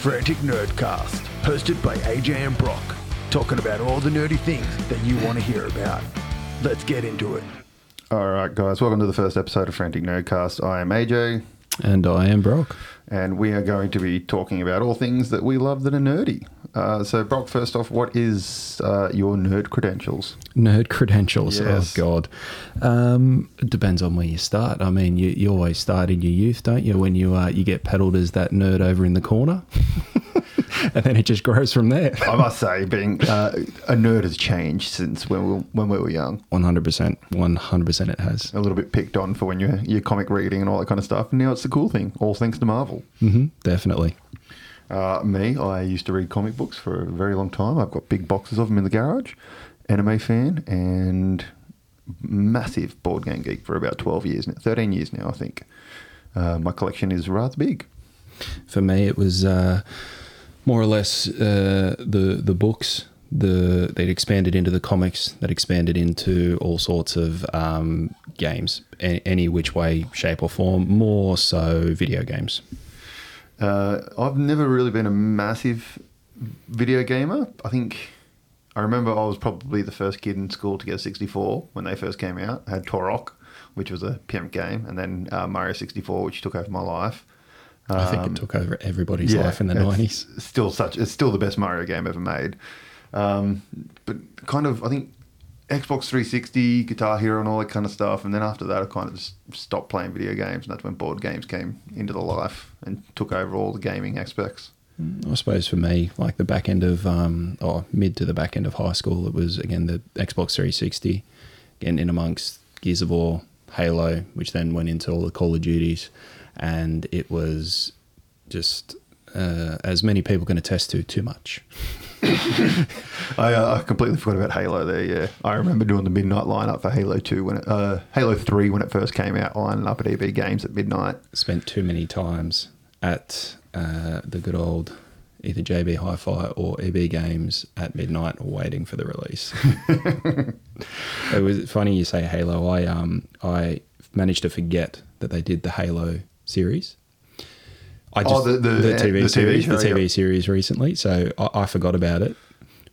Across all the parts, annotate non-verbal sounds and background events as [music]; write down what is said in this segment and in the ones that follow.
Frantic Nerdcast, hosted by AJ and Brock, talking about all the nerdy things that you want to hear about. Let's get into it. All right, guys, welcome to the first episode of Frantic Nerdcast. I am AJ, And I am Brock. and we are going to be talking about all things that we love that are nerdy. Uh, so, Brock, first off, what is uh, your nerd credentials? Nerd credentials. Yes. Oh, God. Um, it depends on where you start. I mean, you, you always start in your youth, don't you? When you uh, you get peddled as that nerd over in the corner. [laughs] [laughs] and then it just grows from there. I must say, being uh, a nerd has changed since when we, when we were young. 100%. 100% it has. A little bit picked on for when you're, you're comic reading and all that kind of stuff. And now it's the cool thing, all thanks to Marvel. hmm Definitely. Uh, me, I used to read comic books for a very long time. I've got big boxes of them in the garage. Anime fan and massive board game geek for about 12 years now, 13 years now, I think. Uh, my collection is rather big. For me, it was uh, more or less uh, the the books. The they'd expanded into the comics. That expanded into all sorts of um, games, a- any which way, shape, or form. More so, video games. Uh, I've never really been a massive video gamer. I think I remember I was probably the first kid in school to get a 64 when they first came out. I had Turok, which was a pimp game, and then uh, Mario 64, which took over my life. I think Um, it took over everybody's yeah, life in the nineties. Still such, it's still the best Mario game ever made. Um, but kind of, I think Xbox 360, Guitar Hero, and all that kind of stuff. And then after that, I kind of just stopped playing video games, and that's when board games came into the life and took over all the gaming aspects. I suppose for me, like the back end of, um, or mid to the back end of high school, it was again the Xbox 360, getting in amongst Gears of War, Halo, which then went into all the Call of Duties, and it was just, uh, as many people can attest to, too much. [laughs] I, uh, I completely forgot about Halo there. Yeah, I remember doing the midnight lineup for Halo Two when it, uh, Halo Three when it first came out, lining up at EB Games at midnight. Spent too many times at uh, the good old either JB Hi-Fi or EB Games at midnight, waiting for the release. [laughs] it was funny you say Halo. I um I managed to forget that they did the Halo series. I Oh, the- the- TV the TV series, show, the TV yep. series recently, so I, I forgot about it.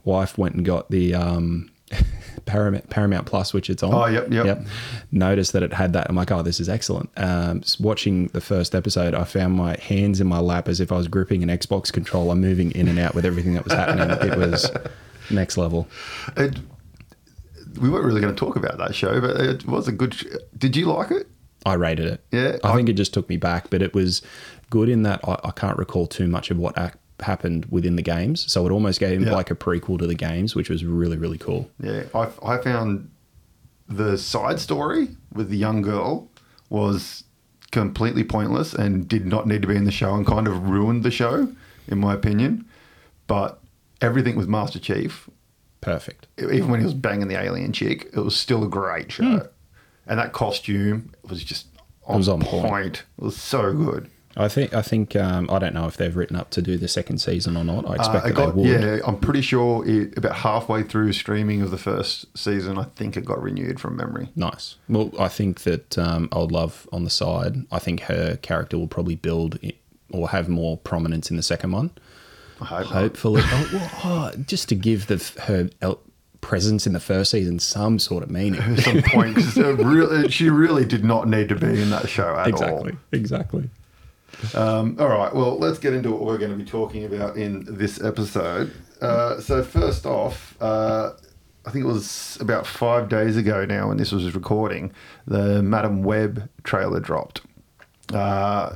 Wife went and got the um, [laughs] Paramount, Paramount Plus, which it's on. Oh, yep, yep. yep. Noticed that it had that. I'm like, oh, this is excellent. Um, watching the first episode, I found my hands in my lap as if I was gripping an Xbox controller, moving in and out with everything that was happening. it was next level. It, we weren't really going to talk about that show, but it was a good. Sh- Did you like it? I rated it. Yeah, I, I- think it just took me back, but it was good in that I, I can't recall too much of what ac- happened within the games. So it almost gave Yeah. like a prequel to the games, which was really really cool. Yeah, I, I found the side story with the young girl was completely pointless and did not need to be in the show and kind of ruined the show, in my opinion. But everything with Master Chief, Perfect. even when he was banging the alien chick, it was still a great show. Hmm. And that costume was just on, was on point. point. It was so good. I think I think um, I don't know if they've written up to do the second season or not. I expect Uh, that got, they would. yeah, I'm pretty sure it, about halfway through streaming of the first season, I think it got renewed from memory. Nice. Well, I think that um, Old Love on the side. I think her character will probably build or have more prominence in the second one. I hope. Hopefully, oh, well, [laughs] oh, just to give the her presence in the first season some sort of meaning. at [laughs] some point [laughs] really, she really did not need to be in that show at all. exactly. Exactly. Um, all right, well, let's get into what we're going to be talking about in this episode. Uh, so, first off, uh, I think it was about five days ago now when this was recording, the Madame Web trailer dropped. Uh,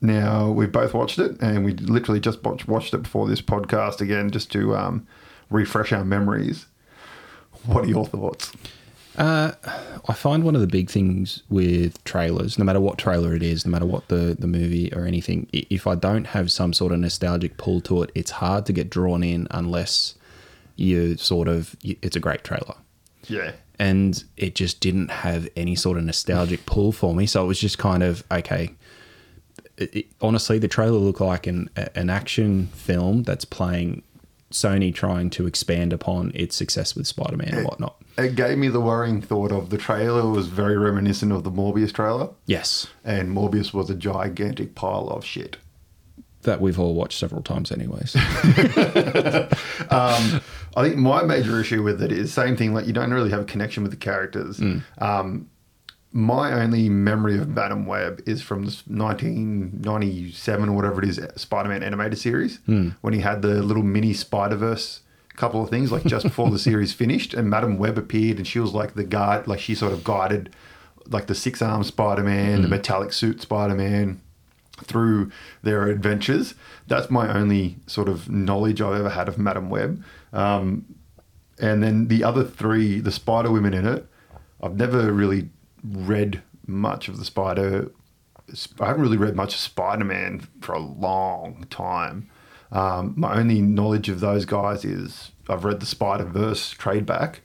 now, we've both watched it, and we literally just watched, watched it before this podcast again just to um, refresh our memories. What are your thoughts? Uh, I find one of the big things with trailers, no matter what trailer it is, no matter what the, the movie or anything, if I don't have some sort of nostalgic pull to it, it's hard to get drawn in unless you sort of, it's a great trailer. Yeah. And it just didn't have any sort of nostalgic pull for me. So it was just kind of, okay. It, it- honestly, the trailer looked like an, an action film that's playing Sony trying to expand upon its success with Spider Man and whatnot. It gave me the worrying thought of the trailer was very reminiscent of the Morbius trailer, Yes. and Morbius was a gigantic pile of shit. that we've all watched several times, anyways. [laughs] um, I think my major issue with it is same thing. Like you don't really have a connection with the characters. Um, my only memory of Madame Web is from the 1997 or whatever it is Spider-Man animated series when he had the little mini Spider-Verse couple of things like just before the series finished and Madame Web appeared and she was like the guide like she sort of guided like the six-armed Spider-Man, the metallic suit Spider-Man through their adventures. That's my only sort of knowledge I've ever had of Madame Web. Um, and then the other three, the Spider Women in it, I've never really read much of the Spider. I haven't really read much of Spider Man for a long time. Um, my only knowledge of those guys is I've read the Spider Verse trade back,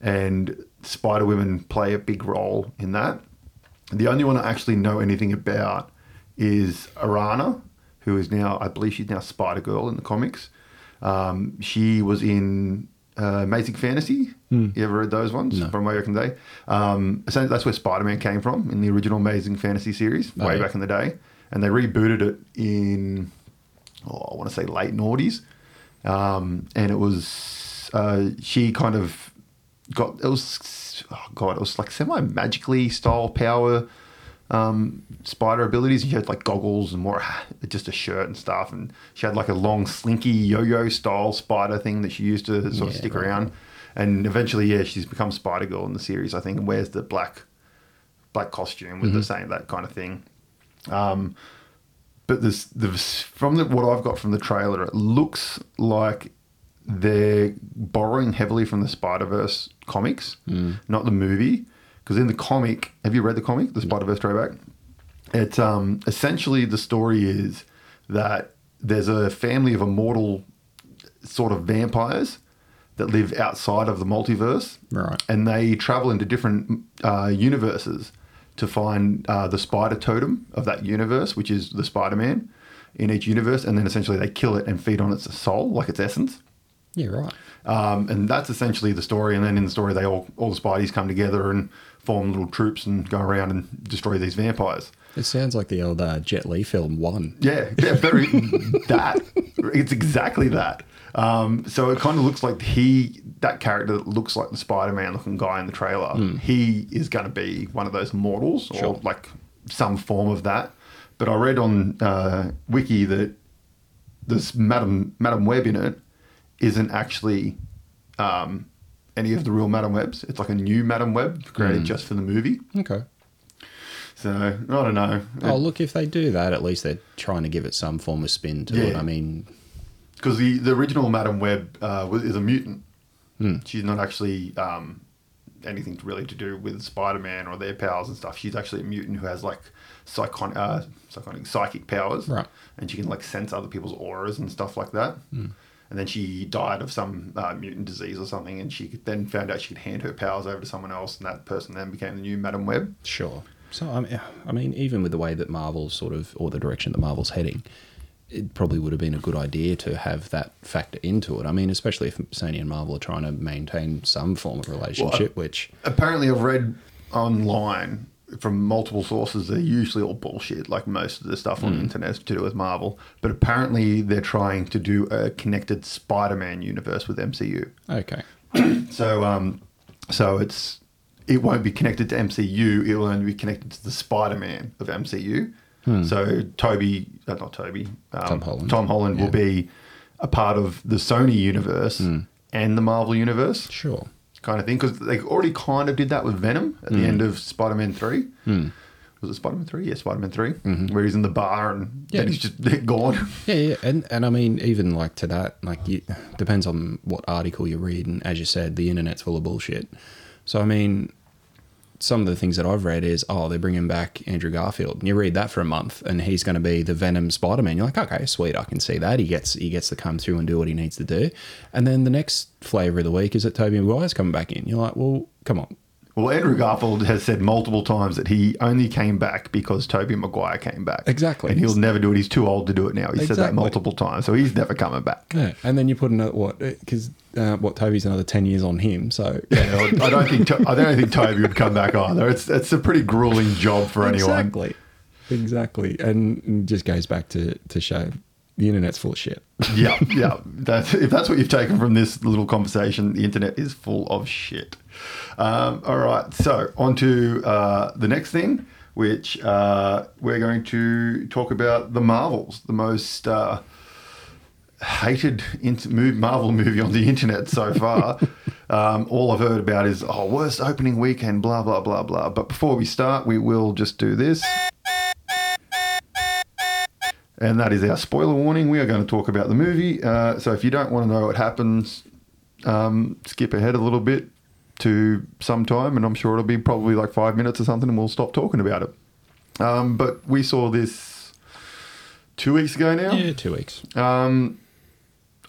and Spider Women play a big role in that. The only one I actually know anything about is Arana, who is now, I believe she's now Spider Girl in the comics. Um, she was in uh, Amazing Fantasy. You ever read those ones from way back in the day? Um, essentially, that's where Spider Man came from in the original Amazing Fantasy series, Oh, way yeah. back in the day. And they rebooted it in, oh, I want to say late noughties. Um, and it was, uh, she kind of got, it was, oh God, it was like semi magically style power um, spider abilities. She had like goggles and more [sighs] just a shirt and stuff. And she had like a long slinky yo-yo style spider thing that she used to sort of stick right. around. And eventually, yeah, she's become Spider Girl in the series, I think, and wears the black black costume with the same that kind of thing. Um, but this, this from the, what I've got from the trailer, it looks like they're borrowing heavily from the Spider Verse comics, not the movie. Because in the comic, have you read the comic, the Spider Verse Throwback? It um, essentially the story is that there's a family of immortal sort of vampires that live outside of the multiverse, Right. And they travel into different uh, universes to find uh, the spider totem of that universe, which is the Spider Man in each universe, and then essentially they kill it and feed on its soul, like its essence. Yeah, right. Um, and that's essentially the story. And then in the story, they all all the Spideys come together and form little troops and go around and destroy these vampires. It sounds like the old uh, Jet Li film One. Yeah, yeah, very [laughs] that. It's exactly that. Um, so it kind of looks like he, that character that looks like the Spider-Man looking guy in the trailer. He is going to be one of those mortals or Sure. like some form of that. But I read on uh, Wiki that this Madam Madame Web in it isn't actually um, any of the real Madame Webs. It's like a new Madame Web created just for the movie. Okay. So I don't know. Oh, look, if they do that, at least they're trying to give it some form of spin to it. I mean, because the, the original Madame Web uh, is a mutant. Hmm. She's not actually um, anything really to do with Spider Man or their powers and stuff. She's actually a mutant who has like psychon- uh, psychonic psychic powers, Right. And she can like sense other people's auras and stuff like that. Hmm. And then she died of some uh, mutant disease or something, and she then found out she could hand her powers over to someone else, and that person then became the new Madame Web. sure. So, I mean, I mean, even with the way that Marvel's sort of, or the direction that Marvel's heading, it probably would have been a good idea to have that factor into it. I mean, especially if Sony and Marvel are trying to maintain some form of relationship, which apparently I've read online from multiple sources they're usually all bullshit like most of the stuff on the internet is to do with marvel. But apparently they're trying to do a connected spider-man universe with mcu okay, [clears throat] so um so it's it won't be connected to mcu it will only be connected to the spider-man of mcu so tobey uh, not tobey um, Tom Holland. tom holland will be a part of the sony universe and the marvel universe. Sure. Kind of thing because they already kind of did that with Venom at the end mm. of Spider-Man Three. Hmm. Was it Spider-Man Three? Yeah, Spider-Man 3 mm-hmm. where he's in the bar and Yeah. then he's just [laughs] gone. Yeah, yeah, and and I mean, even like to that, like you, depends on what article you read, and as you said, the internet's full of bullshit. So I mean, some of the things that I've read is, oh, they're bringing back Andrew Garfield, and you read that for a month, and he's going to be the Venom Spider Man. You're like, okay, sweet, I can see that. He gets he gets to come through and do what he needs to do, and then the next flavor of the week is that Tobey Maguire's coming back in. You're like, well, come on, well, Andrew Garfield has said multiple times that he only came back because Tobey Maguire came back. Exactly. and he'll never do it. He's too old to do it now. He said that multiple times, so he's never coming back. yeah. And then you put another what because uh, what Tobey's another ten years on him, so Yeah, I don't think I don't think Tobey would come back either. It's it's a pretty grueling job for anyone. Exactly. exactly, and just goes back to to show the internet's full of shit. yeah, yeah. That's, if that's what you've taken from this little conversation, the internet is full of shit. Um, all right, so on to uh, the next thing, which uh, we're going to talk about the Marvels, the most uh, hated Marvel movie on the internet so [laughs] far. um, all I've heard about is, oh, worst opening weekend, blah, blah, blah, blah. But before we start, we will just do this. And that is our spoiler warning. We are going to talk about the movie. Uh, so if you don't want to know what happens, um, skip ahead a little bit to some time, and I'm sure it'll be probably like five minutes or something, and we'll stop talking about it. Um, but we saw this two weeks ago now. Yeah, two weeks. Um,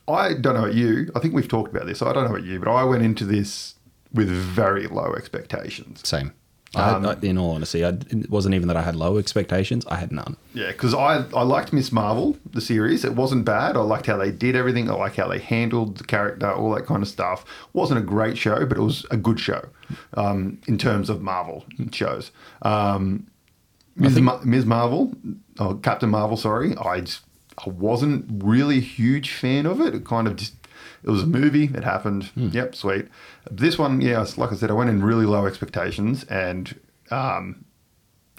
I don't know about you. I think we've talked about this. I don't know about you, but I went into this with very low expectations. Same. I Um, in all honesty, I, it wasn't even that I had low expectations. I had none. Yeah, because I, I liked Miss Marvel, the series. It wasn't bad. I liked how they did everything. I liked how they handled the character, all that kind of stuff. wasn't a great show, but it was a good show um, in terms of Marvel shows. Um, Ms. think- Ma- Ms. Marvel, oh, Captain Marvel, sorry, I, just, I wasn't really a huge fan of it. It kind of just, it was a movie. It happened. Yep, sweet. This one, yeah, like I said, I went in really low expectations and um,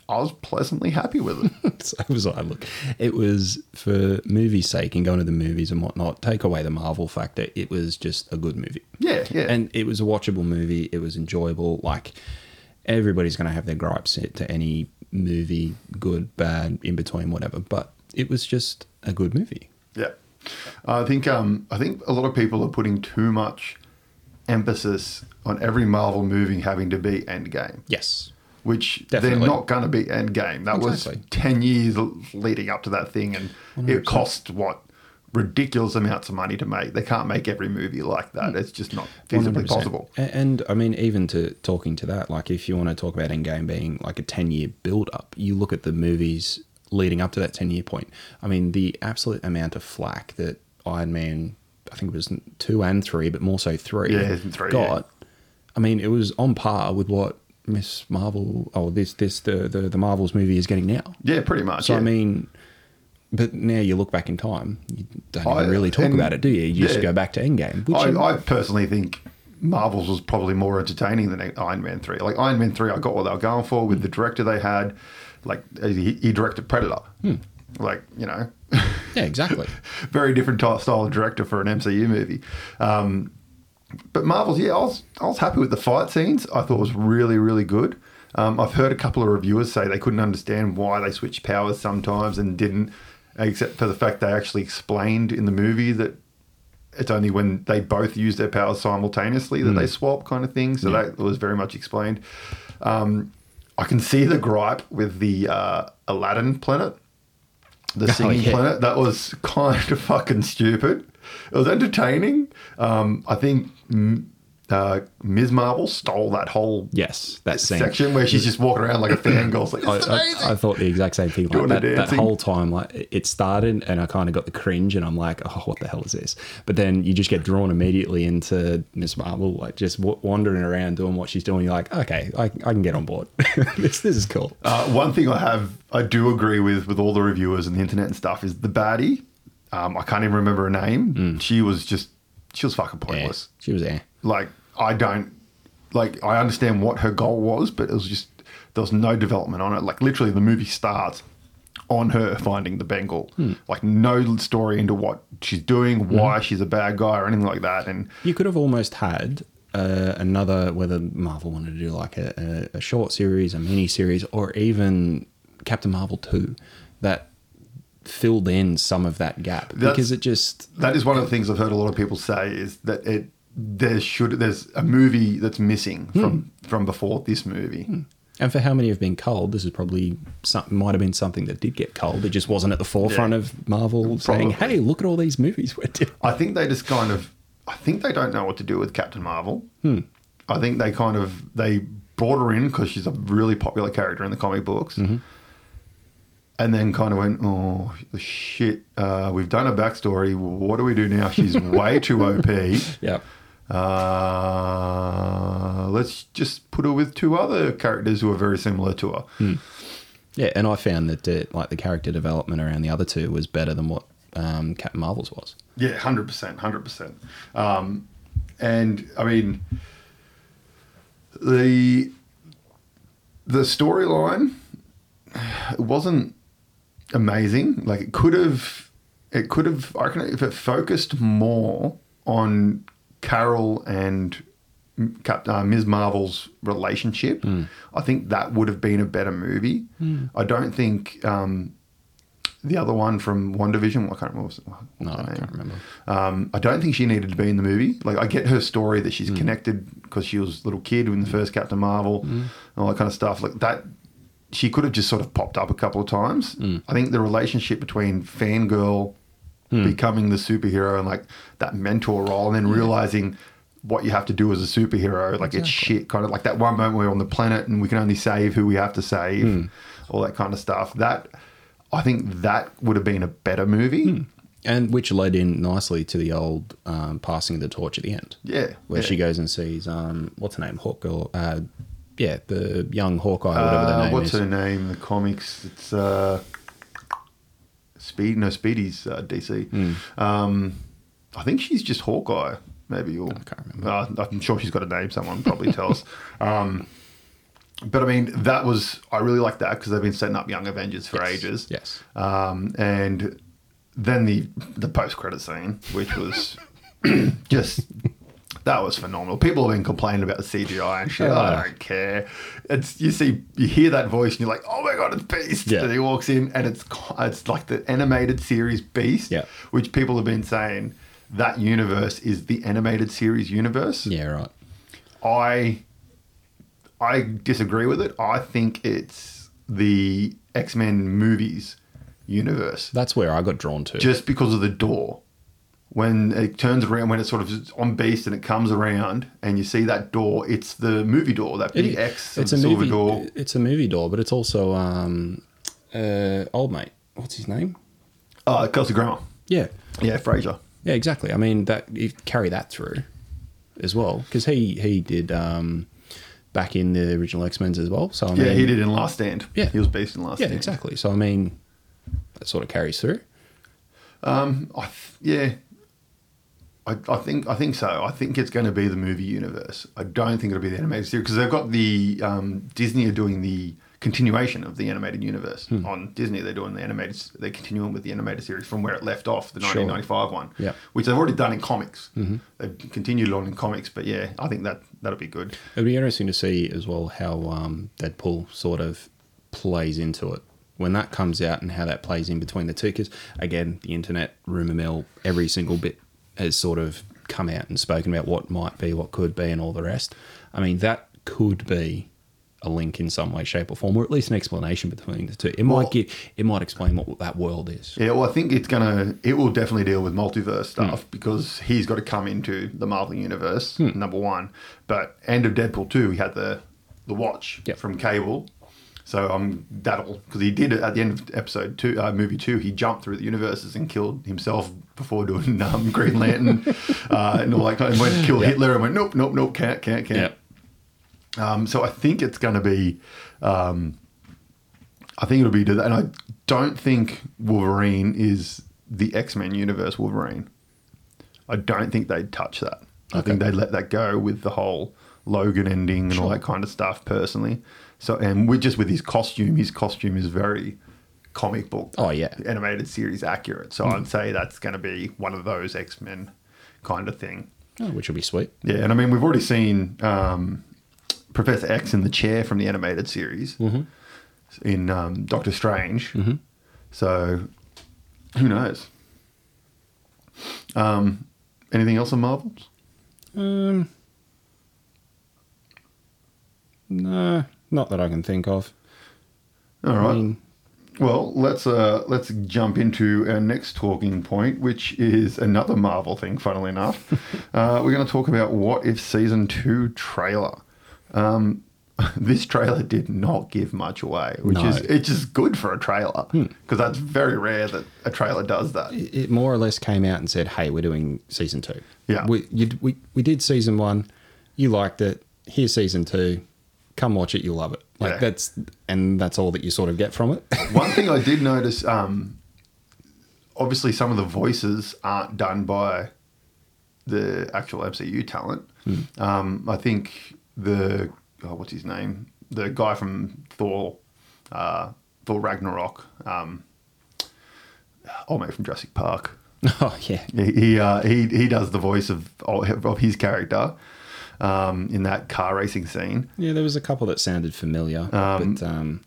I was pleasantly happy with it. [laughs] so was I. Look, it was for movie's sake and going to the movies and whatnot. Take away the Marvel factor, it was just a good movie. Yeah, yeah. and it was a watchable movie. It was enjoyable. Like everybody's going to have their gripes to any movie, good, bad, in between, whatever. But it was just a good movie. Yeah, I think um, I think a lot of people are putting too much emphasis on every Marvel movie having to be Endgame, Yes. which Definitely. they're not going to be Endgame. That Exactly. was ten years leading up to that thing, and it 100%. cost what ridiculous amounts of money to make. They can't make every movie like that. It's just not feasibly 100%. possible. A- And, I mean, even to talking to that, like if you want to talk about Endgame being like a 10 year build up, you look at the movies leading up to that 10 year point. I mean, the absolute amount of flack that Iron Man, I think it was two and three, but more so three, Yeah, three, got. I mean, it was on par with what Miss Marvel, oh, this, this, the, the, the Marvels movie is getting now. Yeah, pretty much. So, yeah. I mean, but now you look back in time, you don't I- even really talk and- about it, do you? You just go back to Endgame. Which I, you- I personally think Marvel's was probably more entertaining than Iron Man 3. Like, Iron Man 3, I got what they were going for with the director they had. Like, he, he directed Predator. Hmm. Like, you know, [laughs] yeah, exactly. [laughs] very different ty- style of director for an MCU movie. Um, but Marvel's, yeah, I was, I was happy with the fight scenes. I thought it was really, really good. Um, I've heard a couple of reviewers say they couldn't understand why they switched powers sometimes and didn't, except for the fact they actually explained in the movie that it's only when they both use their powers simultaneously that they swap, kind of thing. So that was very much explained. Um, I can see the gripe with the uh, Aladdin planet, the singing yeah. planet. That was [laughs] kind of fucking stupid. It was entertaining. Um, I think mm, uh, Ms. Marvel stole that whole Yes, that scene. section where she's just walking around like a [coughs] fangirl. It's like, I. I, I thought the exact same thing. Like that, that whole time, like it started, and I kind of got the cringe, and I'm like, "Oh, what the hell is this?" But then you just get drawn immediately into Miss Marvel, like just w- wandering around doing what she's doing. You're like, "Okay, I, I can get on board. [laughs] this this is cool." Uh, one thing I have, I do agree with with all the reviewers and the internet and stuff is the baddie. Um, I can't even remember her name. She was just, she was fucking Mm. Yeah, pointless. she was there. Like I don't, like I understand what her goal was, but it was just there was no development on it. Like literally, the movie starts on her finding the bangle. Hmm. Like no story into what she's doing, Mm-hmm. why she's a bad guy, or anything like that. And You could have almost had uh, another, whether Marvel wanted to do like a, a, short series, a mini series, or even Captain Marvel 2 that filled in some of that gap because it just that is one of the things I've heard a lot of people say is that it there should there's a movie that's missing Hmm. from from before this movie. And for how many have been culled, this is probably some, might have been something that did get culled. It just wasn't at the forefront Yeah. of Marvel saying, Probably. "Hey, look at all these movies we're doing." I think they just kind of I think they don't know what to do with Captain Marvel. Hmm. I think they kind of they brought her in because she's a really popular character in the comic books. Mm-hmm. And then kind of went, oh shit! Uh, we've done a backstory. What do we do now? She's [laughs] way too OP. Yep. Uh, let's just put her with two other characters who are very similar to her. Yeah, and I found that uh, like the character development around the other two was better than what um, Captain Marvel's was. Yeah, hundred percent, hundred percent. Um, and I mean, the the storyline it wasn't amazing. Like it could have, it could have. I reckon if it focused more on Carol and uh, Ms. Marvel's relationship, I think that would have been a better movie. I don't think um, the other one from WandaVision. I can't remember. No, I can't remember. Um, I don't think she needed to be in the movie. Like, I get her story that she's connected because she was a little kid in the first Captain Marvel and all that kind of stuff. Like that, she could have just sort of popped up a couple of times. I think the relationship between fangirl becoming the superhero and like that mentor role, and then realizing what you have to do as a superhero. Like it's shit, kind of like that one moment we're on the planet and we can only save who we have to save, all that kind of stuff. That I think that would have been a better movie. And which led in nicely to the old um, passing of the torch at the end. Yeah, Where yeah. she goes and sees, um, what's her name? Hawk Girl. Uh, yeah, the young Hawkeye, whatever Uh, the name what's is. her name the comics? It's uh, Speed. No, Speedy's uh, DC. Hmm. Um, I think she's just Hawkeye, maybe. Or, I can't remember. Uh, I'm sure she's got a name. Someone probably tells. [laughs] Um, but I mean, that was I really like that because they've been setting up Young Avengers for Yes, ages. yes. Um, and then the the post credit scene, which was [laughs] just that was phenomenal. People have been complaining about the CGI and shit. I don't care. It's you see you hear that voice and you're like, oh my god, it's Beast. Yeah. And he walks in and it's it's like the animated series Beast, Yeah. which people have been saying that universe is the animated series universe. Yeah, right. I I disagree with it. I think it's the X Men movies universe That's where I got drawn to. just because of the door. When it turns around, when it's sort of on Beast and it comes around, and you see that door, it's the movie door, that It- big X, it's a silver movie door. It's a movie door, but it's also um, uh, old mate. What's his name? Uh, Kelsey Grammer. Yeah, Yeah, Frasier. yeah, exactly. I mean that you carry that through as well because he he did um, back in the original X Men's as well. So I mean, Yeah, he did in Last Stand. Yeah. He was Beast in Last Yeah, Stand. exactly. So I mean, that sort of carries through. Um, I th- yeah, I, I think I think so. I think it's going to be the movie universe. I don't think it'll be the animated series because they've got the um, Disney are doing the continuation of the animated universe Hmm. on Disney. They're doing the animated. They're continuing with the animated series from where it left off, the Sure. 1995 one. Yeah. Mm-hmm. which they've already done in comics. They've continued on in comics, but yeah, I think that that'll be good. It'd be interesting to see as well how um, Deadpool sort of plays into it when that comes out and how that plays in between the two. Because again, the internet rumor mill, every single bit has sort of come out and spoken about what might be, what could be, and all the rest. I mean, that could be a link in some way, shape, or form, or at least an explanation between the two. It Well- might give, it might explain what that world is. Yeah, well, I think it's gonna. It will definitely deal with multiverse Hmm. stuff because he's got to come into the Marvel universe. Number one, but end of Deadpool two, we had the the watch Yep. from Cable. So um, that'll because he did it at the end of episode two, uh, movie two. He jumped through the universes and killed himself before doing um, Green Lantern [laughs] uh, and all that kind. Of, went to kill Hitler and went nope, nope, nope, can't, can't, can't. Um, so I think it's going to be, um, I think it'll be, and I don't think Wolverine is the X Men universe Wolverine. I don't think they'd touch that. I think they'd let that go with the whole Logan ending and all that kind of stuff. Personally, so and with just with his costume, his costume is very comic book. Oh, yeah. Animated series accurate. So I'd say that's going to be one of those X Men kind of thing. Oh, which would be sweet. Yeah, and I mean we've already seen um, Professor X in the chair from the animated series in um, Doctor Strange. So who knows? Um, anything else on Marvels? Um, no, not that I can think of. All right. I mean, Well, let's uh, let's jump into our next talking point, which is another Marvel thing. Funnily enough, [laughs] uh, we're going to talk about what if season two trailer. Um, [laughs] this trailer did not give much away, which No. is it's just good for a trailer because that's very rare that a trailer does that. it it more or less came out and said, "Hey, we're doing season two. Yeah. we you, we we did season one. You liked it. Here's season two. Come watch it, you'll love it. Like Yeah. that's and that's all that you sort of get from it. [laughs] One thing I did notice, um, obviously, some of the voices aren't done by the actual MCU talent. Um, I think the oh, what's his name, the guy from Thor, uh, Thor Ragnarok, um, old mate from Jurassic Park. [laughs] oh yeah. He he, uh, he he does the voice of of his character um, in that car racing scene. Yeah, there was a couple that sounded familiar, but um,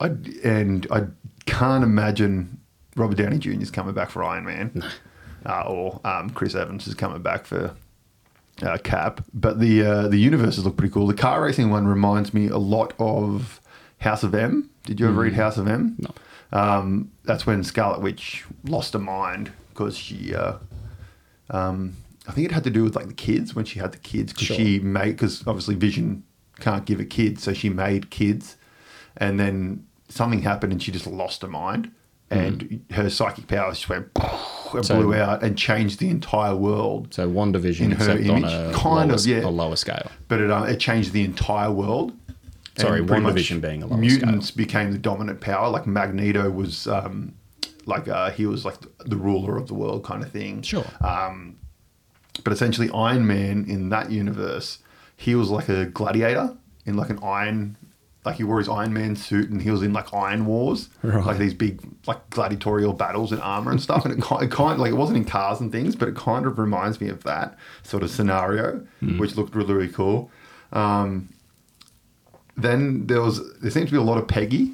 I and I can't imagine Robert Downey Jr. is coming back for Iron Man, uh, or um, Chris Evans is coming back for uh, Cap. But the uh, the universes look pretty cool. The car racing one reminds me a lot of House of M. Did you ever read House of M? No. Um, that's when Scarlet Witch lost her mind because she. Uh, um, I think it had to do with like the kids when she had the kids because Sure. she made because obviously Vision can't give a kid, so she made kids, and then something happened and she just lost her mind, and her psychic powers just went and So- blew out and changed the entire world. so WandaVision In her except on image, a kind lower, of, yeah. a lower scale. But it uh, it changed the entire world. Sorry, And pretty one much division being a lower mutants scale. became the dominant power. Like Magneto was, um, like uh, he was like the, the ruler of the world kind of thing. Sure. But essentially, Iron Man in that universe, he was like a gladiator in like an iron, like he wore his Iron Man suit and he was in like Iron Wars, Right. like these big like gladiatorial battles in armor and stuff. And it kind, it kind like it wasn't in cars and things, but it kind of reminds me of that sort of scenario, which looked really really cool. Um, then there was there seems to be a lot of Peggy,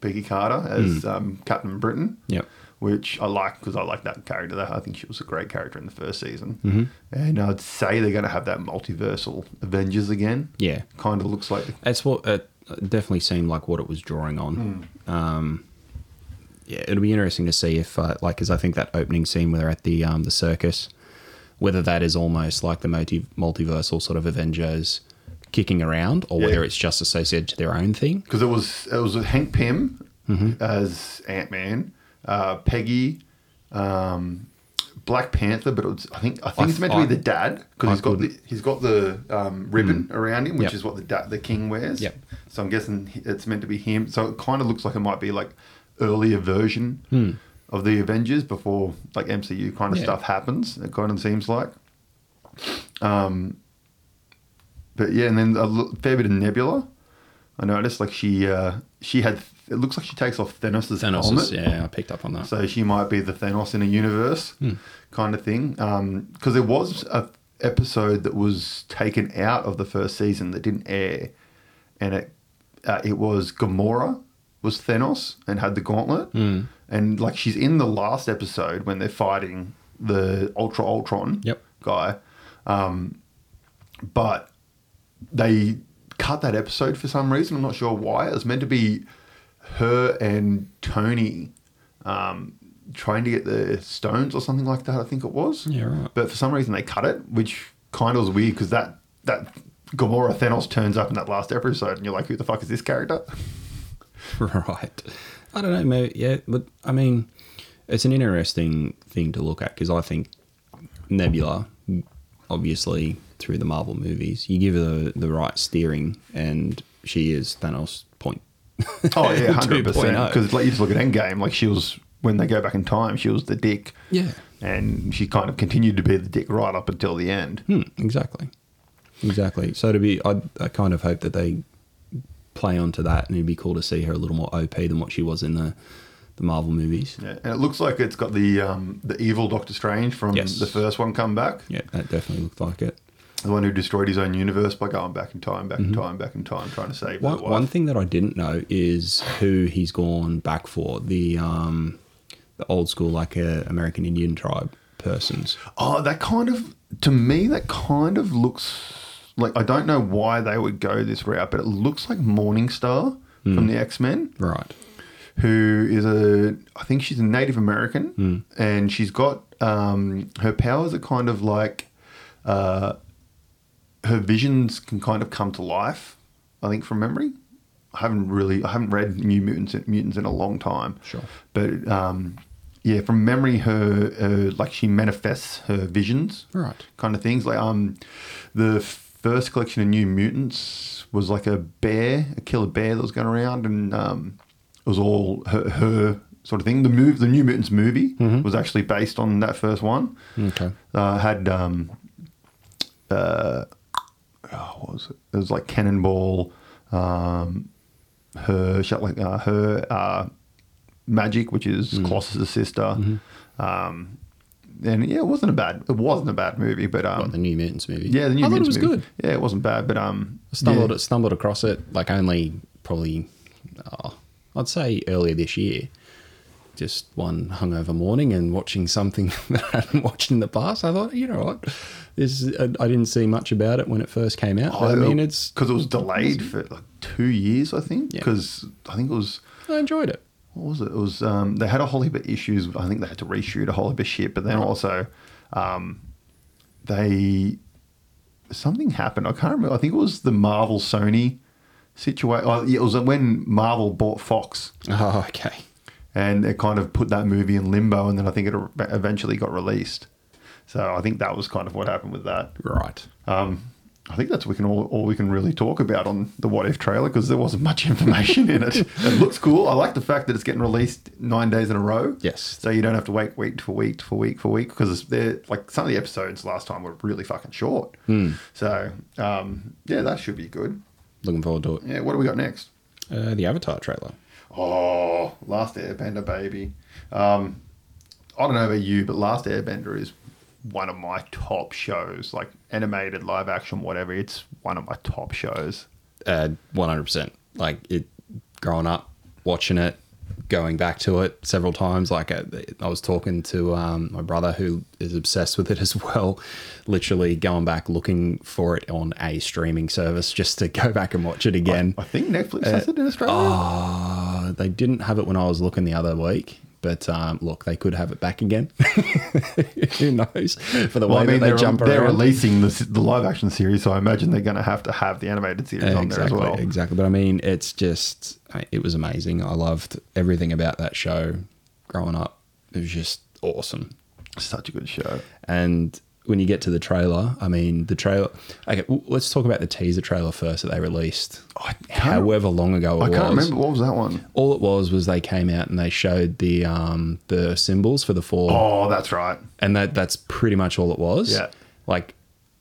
Peggy Carter as um, Captain Britain Yep. Which I like because I like that character. I think she was a great character in the first season. Mm-hmm. And I'd say they're going to have that multiversal Avengers again. Yeah. Kind of looks like. That's what it definitely seemed like what it was drawing on. Um, yeah, it'll be interesting to see if, uh, like, because I think that opening scene where they're at the um, the circus, whether that is almost like the multi- multiversal sort of Avengers kicking around, or Yeah. whether it's just associated to their own thing. Because it was it was Hank Pym Mm-hmm. as Ant Man, uh, Peggy, um, Black Panther, but it was, I think I think I it's meant th- to be the dad because I he's got the, he's got the um, ribbon around him, which Yep. is what the da- the king wears. Yep. So I'm guessing it's meant to be him. So it kind of looks like it might be like earlier version of the Avengers before like MCU kind of Yeah. stuff happens. It kind of seems like. Um, but yeah, and then a fair bit of Nebula. I noticed like she uh, she had it looks like she takes off Thanos' Thanos helmet. yeah, I picked up on that. So she might be the Thanos in a universe kind of thing. Because there was a episode that was taken out of the first season that didn't air, and it uh, it was Gamora was Thanos and had the gauntlet, and like she's in the last episode when they're fighting the Ultra Ultron Yep. guy, um, but they cut that episode for some reason. I'm not sure why. It was meant to be her and Tony um, trying to get the stones or something like that. I think it was. Yeah, right. But for some reason they cut it, which kind of was weird because that that Gamora Thanos turns up in that last episode, and you're like, who the fuck is this character? [laughs] Right. I don't know, maybe, yeah, but I mean, it's an interesting thing to look at because I think Nebula, obviously through the Marvel movies, you give her the, the right steering, and she is Thanos. [laughs] Oh yeah, hundred percent. Because like you just look at Endgame, like she was when they go back in time, she was the dick. Yeah. and she kind of continued to be the dick right up until the end. Hmm, exactly. Exactly. So to be, I, I kind of hope that they play onto that, and it'd be cool to see her a little more OP than what she was in the the Marvel movies. Yeah, and it looks like it's got the um, the evil Doctor Strange from Yes. the first one come back. Yeah, that definitely looked like it. The one who destroyed his own universe by going back in time, back in time, back in time, trying to save One, one thing that I didn't know is who he's gone back for the um, the old school like uh, American Indian tribe persons. Oh, that kind of to me, that kind of looks like I don't know why they would go this route, but it looks like Morningstar from the X Men. Right. who is a I think she's a Native American, and she's got um, her powers are kind of like uh, her visions can kind of come to life. I think from memory. I haven't really I haven't read New Mutants Mutants in a long time. Sure. but um, yeah, from memory, her uh, like she manifests her visions Right. kind of things. Like um, the first collection of New Mutants was like a bear, a killer bear that was going around, and um, it was all her, her sort of thing. The move, the New Mutants movie was actually based on that first one. Okay. Uh, had um, uh, oh, what was it? It was like Cannonball, um, her like uh, her uh, Magik, which is Colossus' sister. Um, and yeah, it wasn't a bad. It wasn't a bad movie, but um, What, the New Mutants movie? yeah, the new I thought it Mutants was movie. good. Yeah, it wasn't bad, but um, I stumbled yeah. stumbled across it like only probably oh, I'd say earlier this year. Just one hungover morning and watching something [laughs] that I hadn't watched in the past. I thought, you know what, this is, I I didn't see much about it when it first came out. but I mean, it's because it was delayed for like two years, I think. Yeah. Because I think it was I enjoyed it. what was it? It was um, they had a whole heap of issues. I think they had to reshoot a whole heap of shit, but then also um, they something happened. I can't remember. I think it was the Marvel Sony situation. Oh, yeah, it was when Marvel bought Fox, Oh, okay. And it kind of put that movie in limbo, and then I think it eventually got released. So I think that was kind of what happened with that. Right. Um, I think that's we can all, all we can really talk about on the What If trailer because there wasn't much [laughs] information in it. [laughs] It looks cool. I like the fact that it's getting released nine days in a row. Yes. So you don't have to wait week for week for week for week because they're like some of the episodes last time were really fucking short. So um, yeah, that should be good. Looking forward to it. Yeah. What do we got next? Uh, the Avatar trailer. Oh, Last Airbender, baby. Um, I don't know about you, but Last Airbender is one of my top shows. Like animated, live action, whatever. It's one of my top shows. Uh, 100%. Like it, growing up, watching it, going back to it several times. Like I, I was talking to um, my brother who is obsessed with it [laughs] as well, literally going back looking for it on a streaming service just to [laughs] go back and watch it again. I think Netflix has it in Australia. Uh, they didn't have it when I was looking the other week. But um, look, they could have it back again. [laughs] Who knows? For the way I mean, they they're, they're around. releasing the, the live action series, so I imagine they're going to have to have the animated series on there as well. exactly. But I mean, it's just, it was amazing. I loved everything about that show. Growing up, it was just awesome. Such a good show. And when you get to the trailer, I mean, the trailer. Okay, let's talk about the teaser trailer first that they released. However long ago it was. I was. can't remember what was that one. All it was was they came out and they showed the um the symbols for the four Oh, that's right. and that that's pretty much all it was. Yeah. Like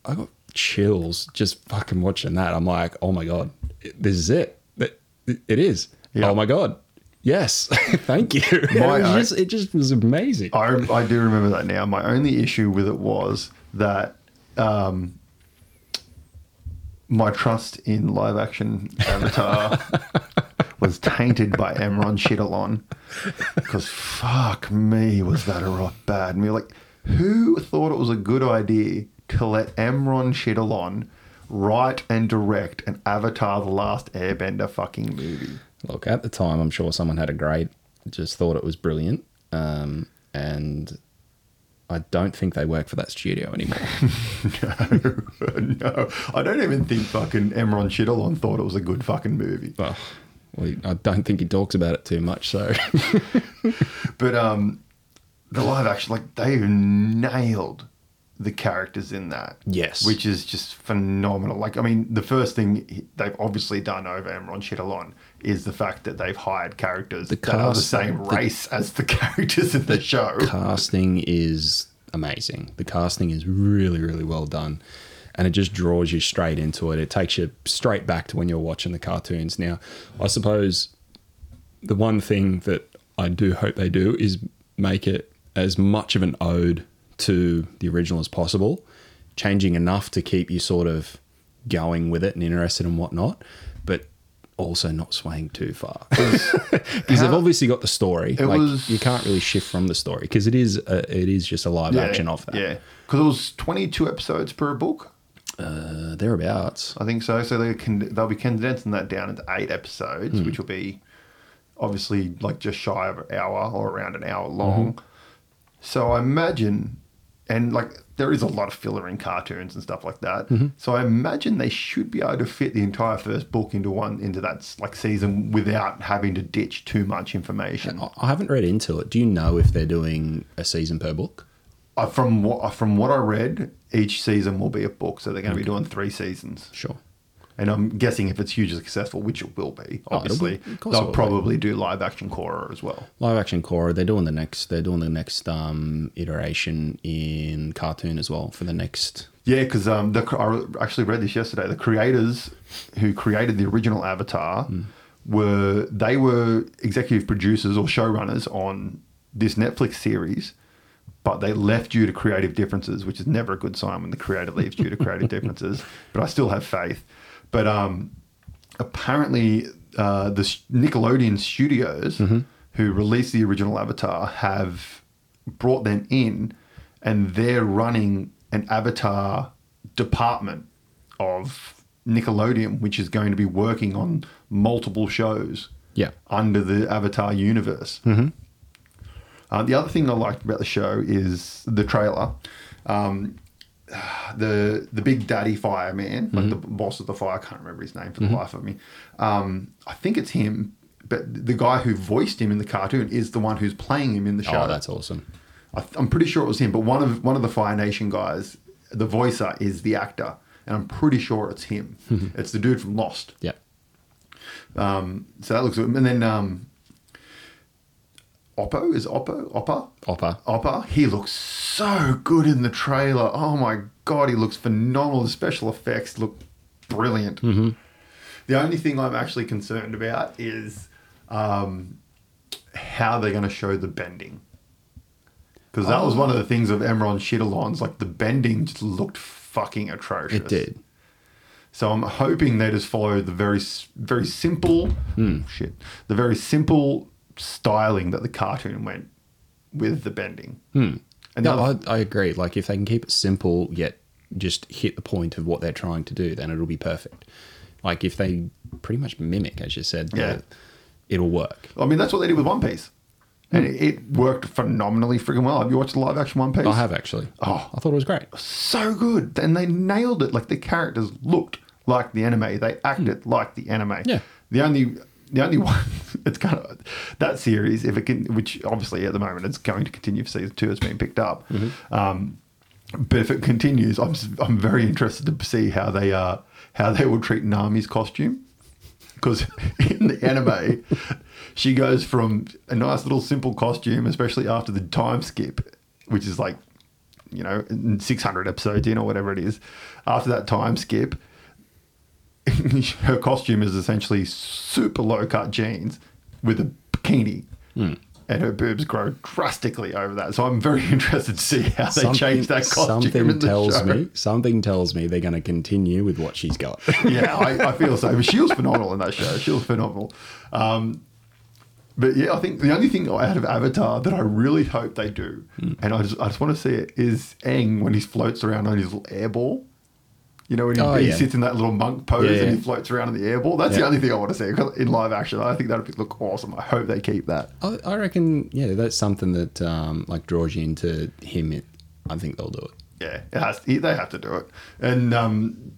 I got chills just fucking watching that. I'm like, oh my god, this is it. That it is. Yeah. Oh my god, yes, [laughs] thank you. [laughs] My- it, just, it just was amazing. I, I do remember that now. My only issue with it was that um, my trust in live action Avatar [laughs] was tainted by Emron Shittalon. Because fuck me, was that a rock bad movie? Like, who thought it was a good idea to let Emron Shittalon write and direct an Avatar The Last Airbender fucking movie? Look, at the time, I'm sure someone had a great, just thought it was brilliant, um, and I don't think they work for that studio anymore. [laughs] no, no. I don't even think fucking Emron Shittalon thought it was a good fucking movie. well, we, I don't think he talks about it too much. So [laughs] But um, the live action, like they've nailed the characters in that. Yes. which is just phenomenal. Like, I mean, the first thing they've obviously done over Emron Shittalon is the fact that they've hired characters The that are the same the- race as the [laughs] characters in the show. The casting is amazing. The casting is really, really well done. And it just draws you straight into it. It takes you straight back to when you're watching the cartoons. Now, I suppose the one thing that I do hope they do is make it as much of an ode to the original as possible, changing enough to keep you sort of going with it and interested and whatnot, also not swaying too far. [laughs] Because they've obviously got the story. It like was- you can't really shift from the story because it is a, it is just a live action of that. Yeah, because it was 22 episodes per book. Uh, thereabouts. I think so. So they can they'll be condensing that down into eight episodes, Hmm. which will be obviously like just shy of an hour or around an hour long. Mm-hmm. So I imagine, and like there is a lot of filler in cartoons and stuff like that. Mm-hmm. So I imagine they should be able to fit the entire first book into one into that like season without having to ditch too much information. I haven't read into it. Do you know if they're doing a season per book? uh, from what from what I read, each season will be a book, so they're going to be doing three seasons. Sure. And I'm guessing if it's hugely successful, which it will be, Oh, obviously, be- course it they'll will be. probably do live action Korra as well. Live action Korra, they're doing the next. They're doing the next um, iteration in cartoon as well for the next. Yeah, because um, the, I actually read this yesterday. The creators who created the original Avatar were they were executive producers or showrunners on this Netflix series, but they left due to creative differences, which is never a good sign when the creator leaves due to creative differences. [laughs] But I still have faith. But um, apparently, uh, the Nickelodeon studios who released the original Avatar have brought them in, and they're running an Avatar department of Nickelodeon, which is going to be working on multiple shows Yeah. under the Avatar universe. Mm-hmm. Uh, the other thing I liked about the show is the trailer. Um, [sighs] the the big daddy fireman, like the boss of the fire, I can't remember his name for the life of me. Um, I think it's him, but the guy who voiced him in the cartoon is the one who's playing him in the show. Oh, that's awesome. I, I'm pretty sure it was him, but one of one of the Fire Nation guys, the voicer is the actor, and I'm pretty sure it's him. [laughs] it's the dude from Lost. Yeah. Um, so that looks good. And then um, Oppo is Oppo Oppa Oppa. Oppa. He looks so good in the trailer. Oh my god, he looks phenomenal. The special effects look brilliant. Mm-hmm. The only thing I'm actually concerned about is um, how they're going to show the bending. Because that was one of the things of Emron Shittalons. Like the bending just looked fucking atrocious. It did. So I'm hoping they just follow the very very simple hmm. shit, the very simple styling that the cartoon went with the bending. Hmm. And No, I, I agree. Like if they can keep it simple yet just hit the point of what they're trying to do, then it'll be perfect. Like if they pretty much mimic, as you said, the- Yeah. it'll work. I mean, that's what they did with One Piece, hmm. and it, it worked phenomenally freaking well. Have you watched the live action One Piece? I have actually. Oh. I thought it was great. so good, and they nailed it. Like the characters looked like the anime, they acted hmm. like the anime. Yeah. The only the only [laughs] one it's kind of that series, if it can, which obviously at the moment it's going to continue for season two, it's been picked up. Um, but if it continues, I'm I'm very interested to see how they uh how they will treat Nami's costume because [laughs] in the anime, she goes from a nice little simple costume, especially after the time skip, which is like, you know, 600 episodes in or whatever it is. After that time skip, [laughs] her costume is essentially super low cut jeans with a bikini. And her boobs grow drastically over that. So I'm very [laughs] interested to see how they change that costume. something in the tells show. me something tells me they're going to continue with what she's got. [laughs] yeah, I, I feel so. She was phenomenal in that show. She was phenomenal. Um, but yeah, I think the only thing out of Avatar that I really hope they do, Hmm. and I just I just want to see it, is Aang when he floats around on his little air ball. You know, when he, Oh, he yeah. sits in that little monk pose Yeah, and he floats around in the air ball. That's the only thing I want to see [laughs] in live action. I think that would look awesome. I hope they keep that. I, I reckon, yeah, that's something that um, like draws you into him. It, I think they'll do it. Yeah, it has. They have to do it. And um,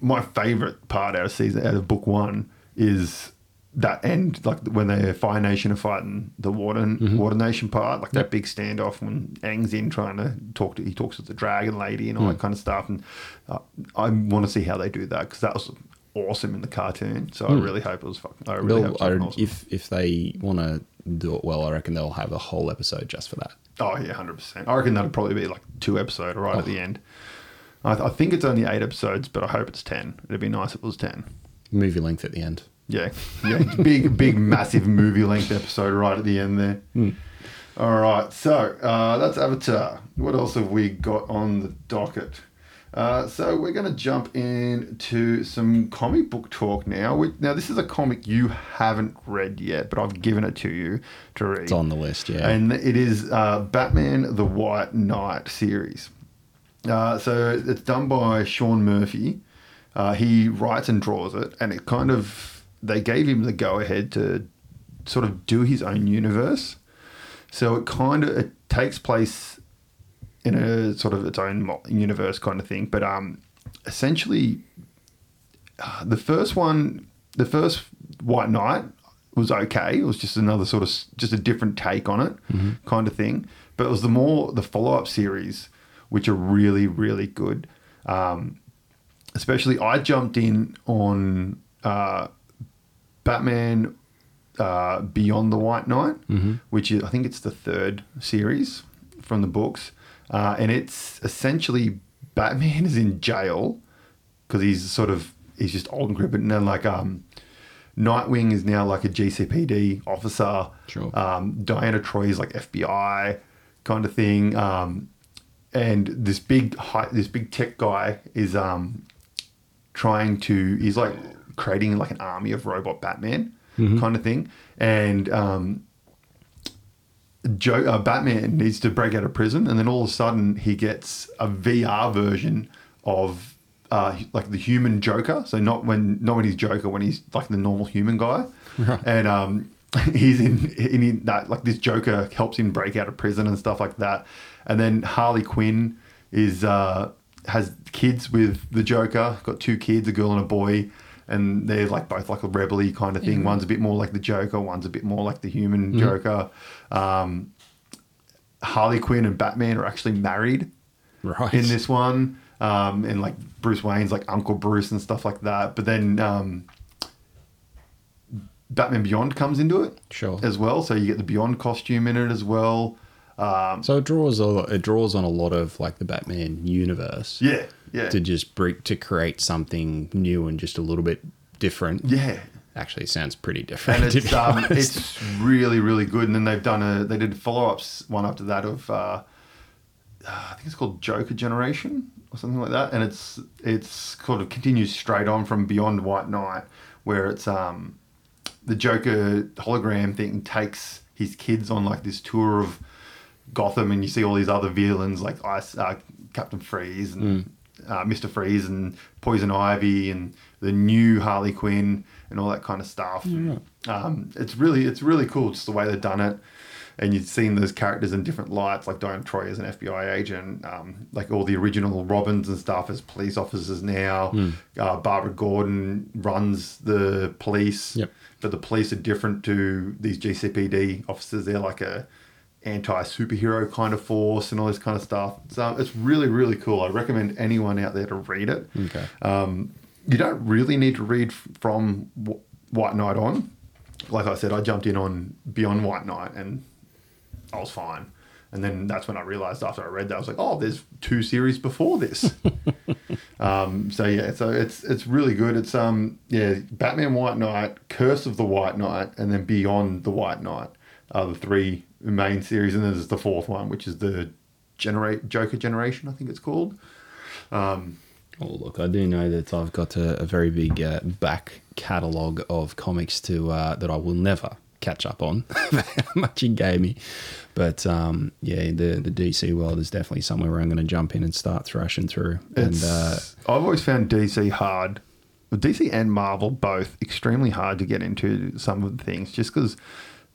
my favorite part out of season out of book one is that end, like when the Fire Nation are fighting the Water mm-hmm. Water Nation part, like that big standoff when Aang's in trying to talk to he talks to the dragon lady and all that mm. kind of stuff. And uh, I want to see how they do that because that was awesome in the cartoon. So I mm. really hope it was fucking. I really hope They'll, it was I, awesome. if if they want to do it well, I reckon they'll have a whole episode just for that. Oh yeah, hundred percent. I reckon that'll probably be like two episode right at the oh. end. I, I think it's only eight episodes, but I hope it's ten. It'd be nice if it was ten. Movie length at the end. Yeah, yeah, big, big, massive movie length episode right at the end there. All right, so uh, that's Avatar. What else have we got on the docket? Uh, so we're going to jump into some comic book talk now. We, now, this is a comic you haven't read yet, but I've given it to you to read. It's on the list, yeah. And it is uh, Batman the White Knight series. Uh, so it's done by Sean Murphy. Uh, he writes and draws it, and it kind of they gave him the go ahead to sort of do his own universe. So it kind of it takes place in a sort of its own universe kind of thing, but um, essentially, uh, the first one, the first White Knight, was okay. It was just another sort of just a different take on it, kind of thing. But it was the more the follow up series, which are really really good. Um, especially, I jumped in on uh, Batman uh, Beyond the White Knight, which is I think it's the third series from the books, uh, and it's essentially Batman [laughs] is in jail because he's sort of he's just old and decrepit, and then like um, Nightwing is now like a GCPD officer. Sure. Um, Diana Troy is like FBI kind of thing, um, and this big high, this big tech guy is um, trying to he's like creating like an army of robot Batman kind of thing, and um, Joe, uh, Batman needs to break out of prison, and then all of a sudden he gets a VR version of uh, like the human Joker. So not when not when he's Joker, when he's like the normal human guy, and um, [laughs] he's in, in, in that like this Joker helps him break out of prison and stuff like that. And then Harley Quinn is uh, has kids with the Joker. Got two kids, a girl and a boy. And they're like both like a rebel kind of thing. One's a bit more like the Joker, one's a bit more like the human Joker. Um, Harley Quinn and Batman are actually married Right. in this one, um, and like Bruce Wayne's like Uncle Bruce and stuff like that. But then um, Batman Beyond comes into it Sure. as well, so you get the Beyond costume in it as well. Um, So it draws a it draws on a lot of like the Batman universe yeah, yeah, to just break to create something new and just a little bit different. yeah. Actually, sounds pretty different. [laughs] and it's um, it's really really good. And then they've done a they did follow ups one after that of uh, I think it's called Joker Generation or something like that, and it's it's sort of continues straight on from Beyond White Knight, where it's um the Joker hologram thing takes his kids on like this tour of Gotham, and you see all these other villains like Ice uh, Captain Freeze and uh, Mister Freeze and Poison Ivy and the new Harley Quinn and all that kind of stuff. Um, it's really it's really cool just the way they've done it. And you've seen those characters in different lights, like Diane Troy as an FBI agent, um, like all the original Robins and stuff as police officers now. Uh, Barbara Gordon runs the police, Yep. but the police are different to these GCPD officers. They're like a anti superhero kind of force and all this kind of stuff. So it's really really cool. I recommend anyone out there to read it. Okay. Um, you don't really need to read from White Knight on. Like I said, I jumped in on Beyond White Knight and I was fine. And then that's when I realized after I read that I was like, oh, there's two series before this. [laughs] um, so yeah, so it's it's really good. It's um yeah, Batman White Knight, Curse of the White Knight, and then Beyond the White Knight are the three main series, and then there's the fourth one, which is the generate Joker Generation, I think it's called. Um, Oh, look, I do know that I've got a, a very big uh, back catalogue of comics to uh, that I will never catch up on. [laughs] how much you gave me, but um, yeah, the the DC world is definitely somewhere where I'm going to jump in and start thrashing through. And It's, uh, I've always found DC hard, DC and Marvel both extremely hard to get into some of the things, just because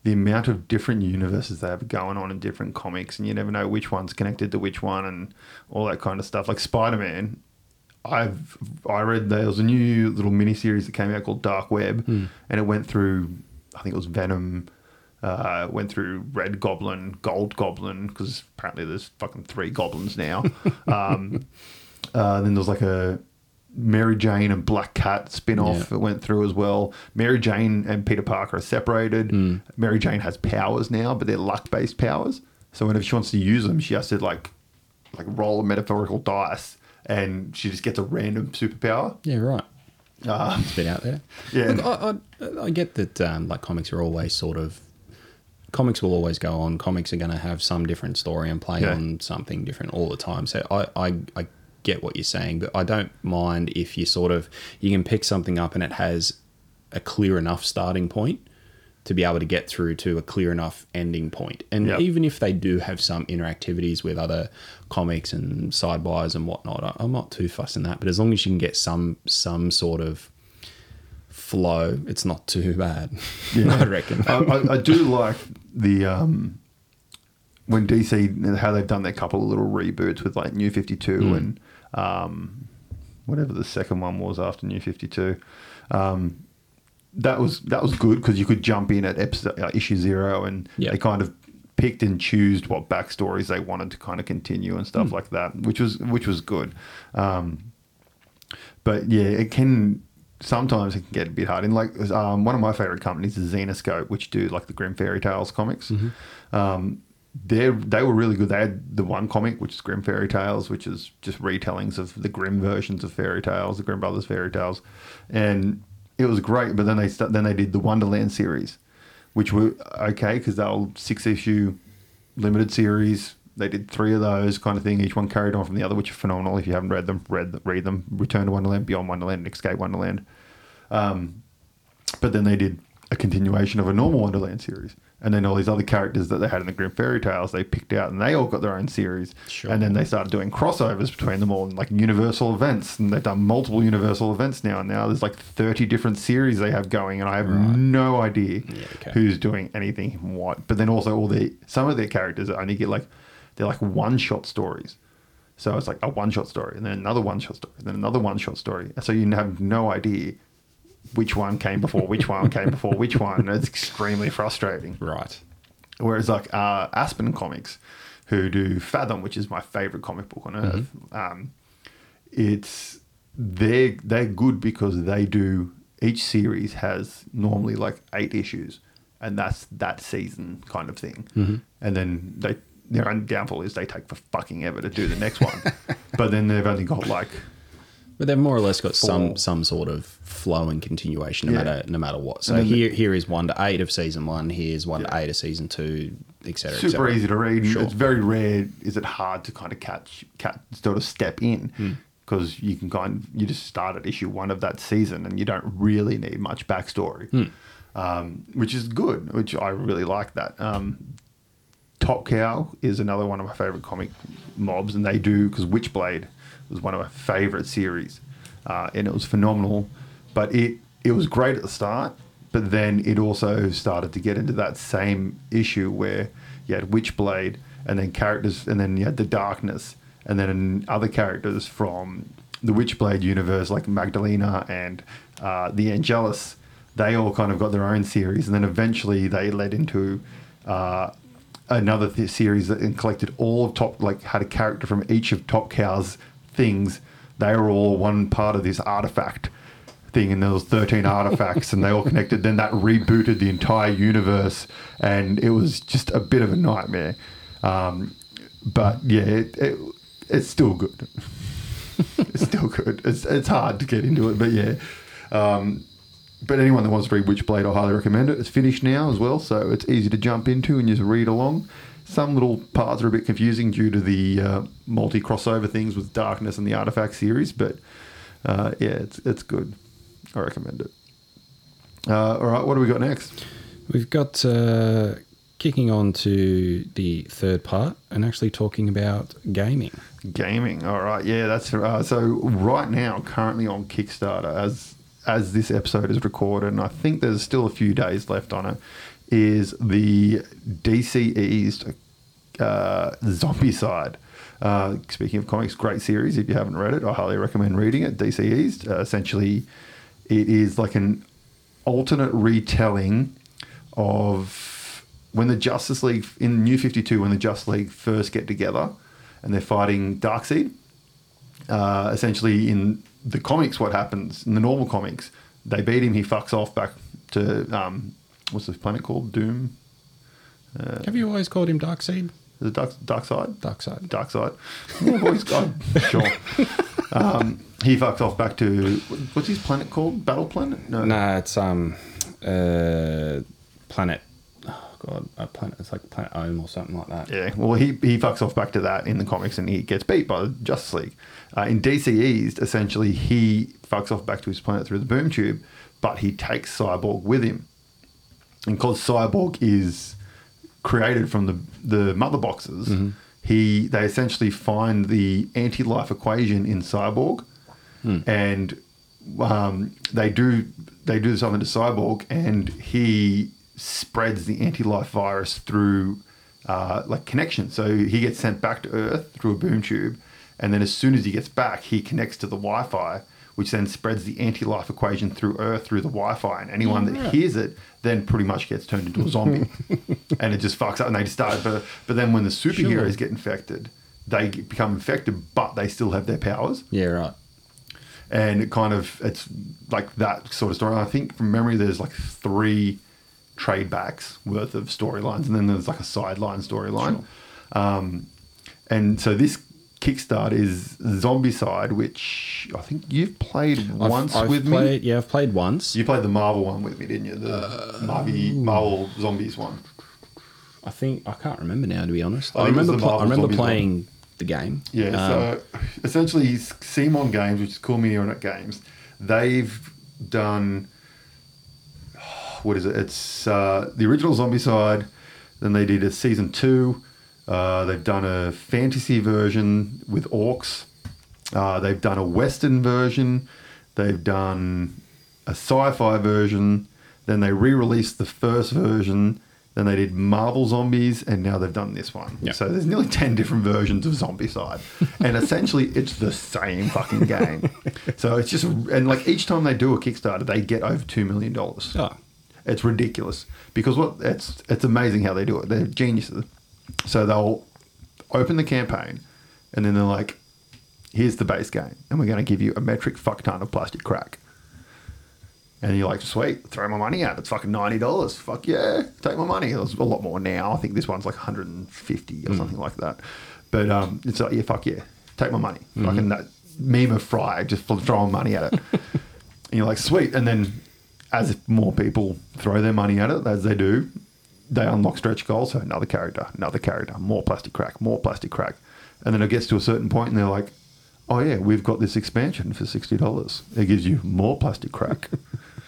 the amount of different universes they have going on in different comics, and you never know which one's connected to which one, and all that kind of stuff. Like Spider Man, I've I read there was a new little mini series that came out called Dark Web, and it went through, I think it was Venom. Uh, went through Red Goblin, Gold Goblin, because apparently there's fucking three goblins now. [laughs] um, uh, then there was like a Mary Jane and Black Cat spin off Yeah. that went through as well. Mary Jane and Peter Parker are separated. Mary Jane has powers now, but they're luck based powers. So whenever she wants to use them, she has to like like roll a metaphorical dice and she just gets a random superpower. yeah, right. Uh, It's bit out there. [laughs] Yeah. Look, I, I, I get that um, like comics are always sort of comics will always go on. Comics are going to have some different story and play Yeah. on something different all the time. So I, I, I get what you're saying, but I don't mind if you sort of you can pick something up and it has a clear enough starting point to be able to get through to a clear enough ending point. And Yep. even if they do have some interactivities with other comics and sidebys and whatnot, I'm not too fussed in that. But as long as you can get some some sort of flow, it's not too bad. [laughs] I reckon. I, I, I do like the um, when DC how they've done their couple of little reboots with like New Fifty Two and um, whatever the second one was after New Fifty Two. Um, that was that was good because you could jump in at episode uh, issue zero and Yeah. they kind of picked and chose what backstories they wanted to kind of continue and stuff like that, which was which was good. Um, but yeah, it can sometimes it can get a bit hard. And like um, one of my favorite companies is Zenescope, which do like the Grimm Fairy Tales comics. Um, they they were really good. They had the one comic, which is Grimm Fairy Tales, which is just retellings of the Grimm versions of fairy tales, the Grimm Brothers fairy tales, and it was great. But then they then they did the Wonderland series, which were okay because they were six issue limited series. They did three of those kind of thing. Each one carried on from the other, which are phenomenal. If you haven't read them, read read them. Return to Wonderland, Beyond Wonderland, and Escape Wonderland. Um, but then they did a continuation of a normal Wonderland series, and then all these other characters that they had in the Grimm Fairy Tales, they picked out, and they all got their own series. Sure. And then they started doing crossovers between them all, and like Universal events, and they've done multiple Universal events now. And now there's like 30 different series they have going, and I have no idea okay. who's doing anything and what. But then also all the some of their characters only get like they're like one shot stories. So it's like a one shot story, and then another one shot story, and then another one shot story. So you have no idea which one came before, which one came before, which one. It's extremely frustrating. Right. Whereas like uh, Aspen Comics, who do Fathom, which is my favorite comic book on earth, um, it's they they're good because they do each series has normally like eight issues, and that's that season kind of thing. And then they their only downfall is they take for fucking ever to do the next one, [laughs] but then they've only got like But they've more or less got some Four. some sort of flow and continuation, no Yeah. matter no matter what. So here here is one to eight of season one. Here's one to eight of season two, etc. super easy to read. Sure. It's very rare. Is it hard to kind of catch, catch sort of step in Hmm. because you can kind of, you just start at issue one of that season and you don't really need much backstory, Hmm. um, which is good. Which I really like that. Um, Top Cow is another one of my favorite comic mobs, and they do because Witchblade was one of my favorite series, uh, and it was phenomenal. But it it was great at the start, but then it also started to get into that same issue where you had Witchblade, and then characters, and then you had the Darkness, and then other characters from the Witchblade universe like Magdalena and uh, the Angelus. They all kind of got their own series, and then eventually they led into uh, another th- series that collected all of top like had a character from each of top cow's things they were all one part of this artifact thing and there was 13 [laughs] artifacts and they all connected then that rebooted the entire universe and it was just a bit of a nightmare um, but yeah it, it, it's still good [laughs] it's still good it's, it's hard to get into it but yeah um, but anyone that wants to read Witchblade, I highly recommend it. It's finished now as well, so it's easy to jump into and just read along. Some little parts are a bit confusing due to the uh, multi crossover things with Darkness and the Artifact series, but uh, yeah, it's it's good. I recommend it. Uh, all right, what do we got next? We've got uh, kicking on to the third part and actually talking about gaming. Gaming. All right, yeah, that's uh, so. Right now, currently on Kickstarter, as as this episode is recorded, and I think there's still a few days left on it. Is the DC uh, Zombicide? Uh, speaking of comics, great series. If you haven't read it, I highly recommend reading it. DC. Uh, essentially, it is like an alternate retelling of when the Justice League in New Fifty Two, when the Justice League first get together and they're fighting Darkseid. Uh, essentially, in the comics, what happens in the normal comics, they beat him. He fucks off back to um, what's this planet called? Doom. Have you always called him Darkseid? The dark, dark side. Darkseid. Dark side. Yeah, boys, God, sure. Um, he fucks off back to what's his planet called? Battle Planet? No, Nah, it's um, uh, planet. Oh god, a planet. It's like Planet Ohm or something like that. Yeah, well, he, he fucks off back to that in the comics and he gets beat by the Justice League. Uh, in DCeased, essentially, he fucks off back to his planet through the boom tube, but he takes Cyborg with him. And because Cyborg is created from the, the mother boxes, he they essentially find the anti life equation in Cyborg and um, they do they do something to Cyborg, and he spreads the anti-life virus through uh, like connection. So he gets sent back to Earth through a boom tube, and then as soon as he gets back, he connects to the Wi-Fi, which then spreads the anti-life equation through Earth through the Wi-Fi, and anyone that right. hears it then pretty much gets turned into a zombie, [laughs] and it just fucks up. And they start, but but then when the superheroes Sure. get infected, they get- become infected, but they still have their powers Yeah, right. and it kind of it's like that sort of story. I think from memory, there's like three trade backs worth of storylines, and then there's like a sideline storyline. Um, and so this kickstart is Zombicide, which I think you've played I've- once I've with me. Yeah, I've played once. You played the Marvel one with me, didn't you? The Marvel, Marvel Zombies one. I think I can't remember now to be honest. I I, think it was remember. pl- I remember Zombies one. playing the game. Yeah, Um, so essentially, CMON Games, which is Cool Mini or Not Games, they've done [sighs] what is it? It's uh, the original Zombicide. Then they did a season two. Uh, they've done a fantasy version with orcs. Uh, they've done a western version. They've done a sci-fi version. Then they re-released the first version. Then they did Marvel Zombies, and now they've done this one. Yeah. So there's nearly ten different versions of Zombicide, and [laughs] essentially it's the same fucking game. so it's just and like each time they do a Kickstarter, they get over two million dollars. Oh. It's ridiculous because what it's it's amazing how they do it. They're geniuses. So they'll open the campaign, and then they're like, "Here's the base game, and we're going to give you a metric fuck ton of plastic crack." And you're like, "Sweet, throw my money out. It's fucking ninety dollars. Fuck yeah, take my money." It's a lot more now. I think this one's like 150 or something like that. But um, it's like, yeah, fuck yeah, take my money. Fucking that meme of Fry just throwing money at it. [laughs] and you're like, sweet. And then as more people throw their money at it, as they do, they unlock stretch goals. So another character, another character, more plastic crack, more plastic crack. And then it gets to a certain point and they're like, oh yeah, we've got this expansion for $60. It gives you more plastic crack.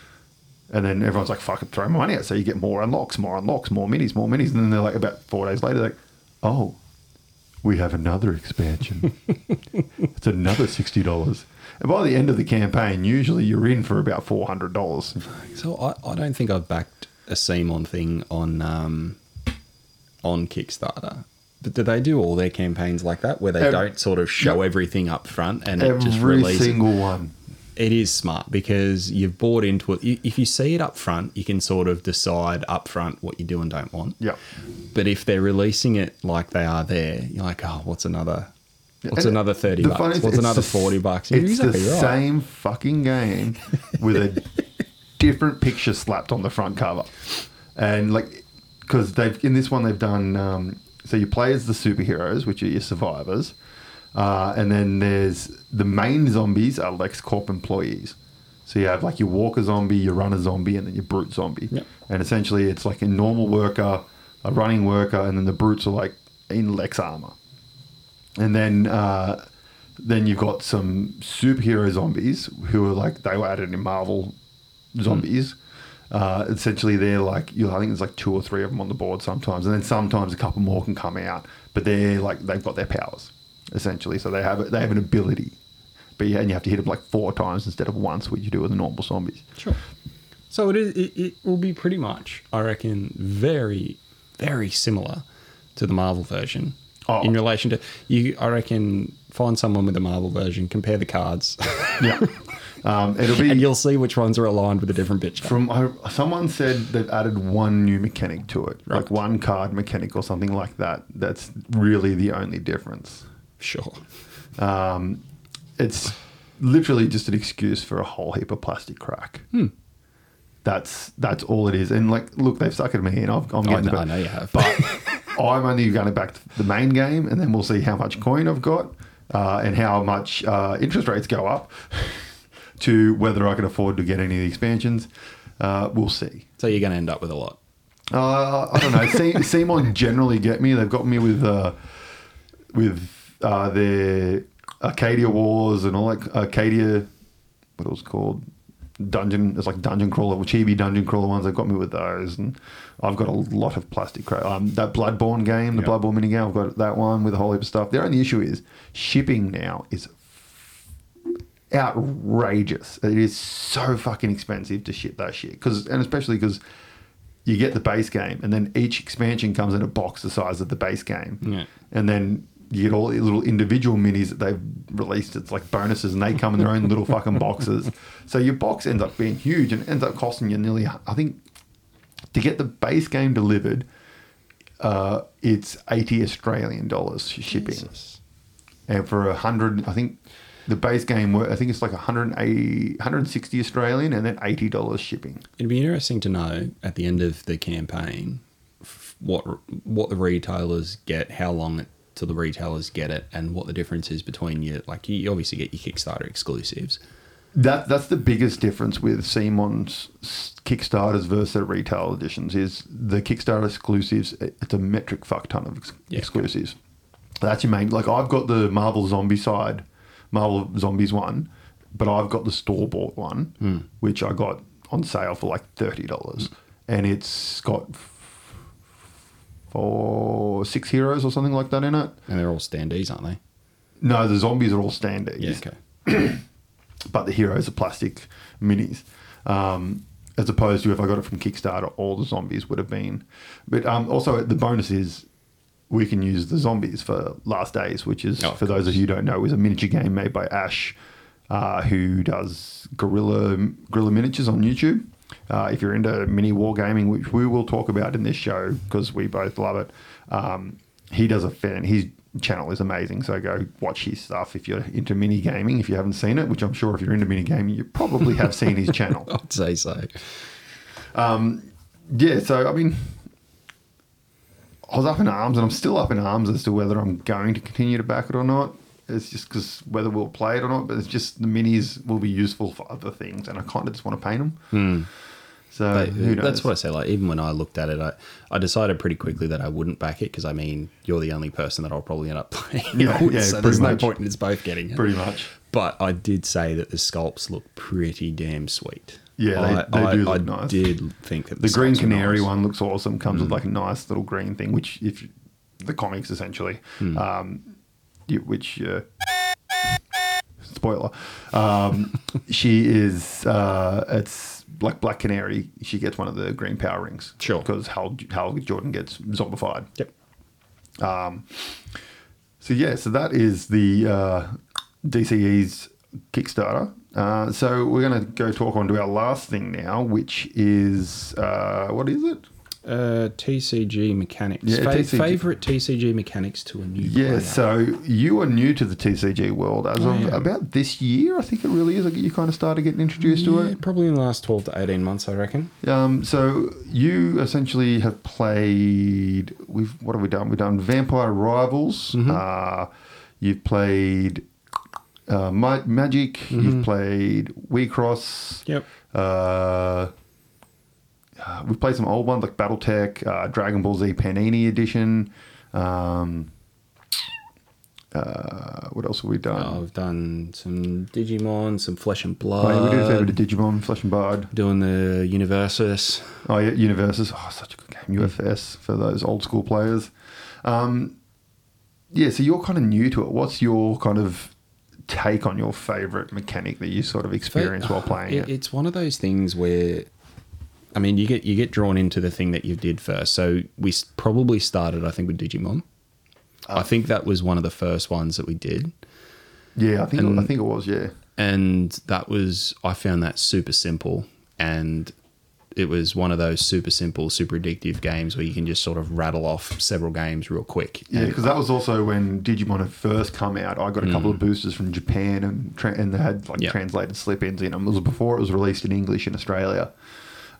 [laughs] and then everyone's like, fucking throw my money at it. So you get more unlocks, more unlocks, more minis, more minis. And then they're like, about four days later, like, oh, we have another expansion. [laughs] it's another $60. And by the end of the campaign, usually you're in for about $400. So I, I don't think I've backed a CMON thing on um, on Kickstarter. But do they do all their campaigns like that, where they Ev- don't sort of show Yep. everything up front and it just Every releases? single one. It is smart because you've bought into it. If you see it up front, you can sort of decide up front what you do and don't want. Yeah. But if they're releasing it like they are there, you're like, oh, what's another? What's And another thirty bucks? What's another the forty bucks? You're It's exactly the right. same fucking game with a [laughs] different picture slapped on the front cover, and like because they've in this one they've done um, so you play as the superheroes, which are your survivors, uh, and then there's the main zombies are LexCorp employees. So you have like your walker zombie, your runner zombie, and then your brute zombie. Yep. And essentially, it's like a normal worker, a running worker, and then the brutes are like in Lex armor. And then uh, then you've got some superhero zombies who are like they were added in Marvel zombies. Uh, essentially, they're like you. I think there's like two or three of them on the board sometimes, and then sometimes a couple more can come out. But they're like they've got their powers essentially, so they have. They have an ability. But yeah, and you have to hit them like four times instead of once, which you do with the normal zombies. Sure. So it is. It, it will be pretty much, I reckon, very, very similar to the Marvel version Oh. in relation to you. I reckon find someone with the Marvel version, compare the cards, Yeah, [laughs] um, it'll be and you'll see which ones are aligned with a different picture. From I, someone said they've added one new mechanic to it, like one card mechanic or something like that. That's really the only difference. sure. Um, it's literally just an excuse for a whole heap of plastic crack. Hmm. That's that's all it is. And like, look, they've suckered me in. I've, I'm I getting know, to I know you have, but [laughs] I'm only going back to the main game, and then we'll see how much coin I've got uh, and how much uh, interest rates go up [laughs] to whether I can afford to get any of the expansions. Uh, we'll see. so you're going to end up with a lot. Uh, I don't know. Se- [laughs] CMON generally get me. They've got me with uh, with uh, their Arcadia Wars and all that. Arcadia, what it was called, dungeon. It's like dungeon crawler, chibi dungeon crawler ones. They've got me with those, and I've got a lot of plastic crap. Um, that Bloodborne game, the Yep. Bloodborne mini game. I've got that one with a whole heap of stuff. The only issue is shipping now is outrageous. It is so fucking expensive to ship that shit. Cause, and especially because you get the base game, and then each expansion comes in a box the size of the base game. Yeah. And then you get all the little individual minis that they've released. It's like bonuses, and they come in their own little fucking [laughs] boxes. So your box ends up being huge and ends up costing you nearly. I think to get the base game delivered, uh, it's eighty Australian dollars shipping, Jesus. and for a hundred, I think the base game, I think it's like 180, 160 Australian, and then eighty dollars shipping. It'd be interesting to know at the end of the campaign what what the retailers get, how long it till the retailers get it, and what the difference is between your like you obviously get your Kickstarter exclusives. That that's the biggest difference with CMON's Kickstarters versus retail editions is the Kickstarter exclusives. It's a metric fuck ton of ex- Yeah. exclusives. That's your main. Like I've got the Marvel Zombicide, Marvel Zombies one, but I've got the store bought one, which I got on sale for like thirty dollars, and it's got f- four six heroes or something like that in it. And they're all standees, aren't they? No, the zombies are all standees Yeah, okay. [clears throat] but the heroes are plastic minis. Um, as opposed to if I got it from Kickstarter, all the zombies would have been. But um, also, the bonus is we can use the zombies for Last Days, which is, Oh, for those of you who don't know, is a miniature game made by Ash, uh, who does Guerrilla Guerrilla Miniatures on YouTube. Uh, if you're into mini wargaming, which we will talk about in this show because we both love it, um, he does a fan. His channel is amazing, so go watch his stuff if you're into mini gaming. If you haven't seen it, which I'm sure if you're into mini gaming, you probably have seen his channel. [laughs] I'd say so. Yeah, so I mean, I was up in arms, and I'm still up in arms as to whether I'm going to continue to back it or not. It's just because whether we'll play it or not, but it's just the minis will be useful for other things, and I kind of just want to paint them. Hmm. So But who knows? that's what I say. Like even when I looked at it, I, I decided pretty quickly that I wouldn't back it because I mean you're the only person that I'll probably end up [laughs] playing. Yeah, with, yeah, so there's no point in us both getting it. pretty much. But I did say that the sculpts look pretty damn sweet. Yeah, I, they- they I, do look I nice. did think that The green canary nice. one looks awesome. Comes Mm. with like a nice little green thing, which if the comics essentially, Mm. um, which uh, spoiler, um, [laughs] she is uh, it's like Black Canary. She gets one of the green power rings, Sure. because Hal, Hal Jordan gets zombified. Yep. So yeah, so that is the uh, DCeased Kickstarter. Uh, so we're going to go talk on to our last thing now, which is uh, what is it? Uh, TCG mechanics. Yeah, Fa- TCG. Favorite TCG mechanics to a new Yeah, player. so you are new to the TCG world as of about this year. I think it really is. Like you kind of started getting introduced to it. probably in the last twelve to eighteen months, I reckon. Um, so you essentially have played. We've what have we done? We've done Vampire Rivals. Mm-hmm. Uh, you've played uh, Ma- Magic. You've played WeCross. Yep. Uh, uh, we've played some old ones like BattleTech, uh, Dragon Ball Z Panini Edition. Um, uh, what else have we done? I've done some Digimon, some Flesh and Oh, Blood. yeah, we did a fair bit of Digimon, Flesh and Blood. Doing the Universus. Oh yeah, Universus. Oh, such a good game. UFS for those old school players. Um, yeah, so you're kind of new to it. What's your kind of take on your favorite mechanic that you sort of experience while playing it? It's one of those things where, I mean, you get you get drawn into the thing that you did first. So we probably started, I think, with Digimon. Ah. I think that was one of the first ones that we did, Yeah, I think And- I think it was. Yeah, and that was I found that super simple, and it was one of those super simple, super addictive games where you can just sort of rattle off several games real quick. yeah, because that was also when Digimon had first come out. I got a couple of boosters from Japan and tra- and they had like Mm. Yeah. translated slip-ins in them. It was before it was released in English in Australia.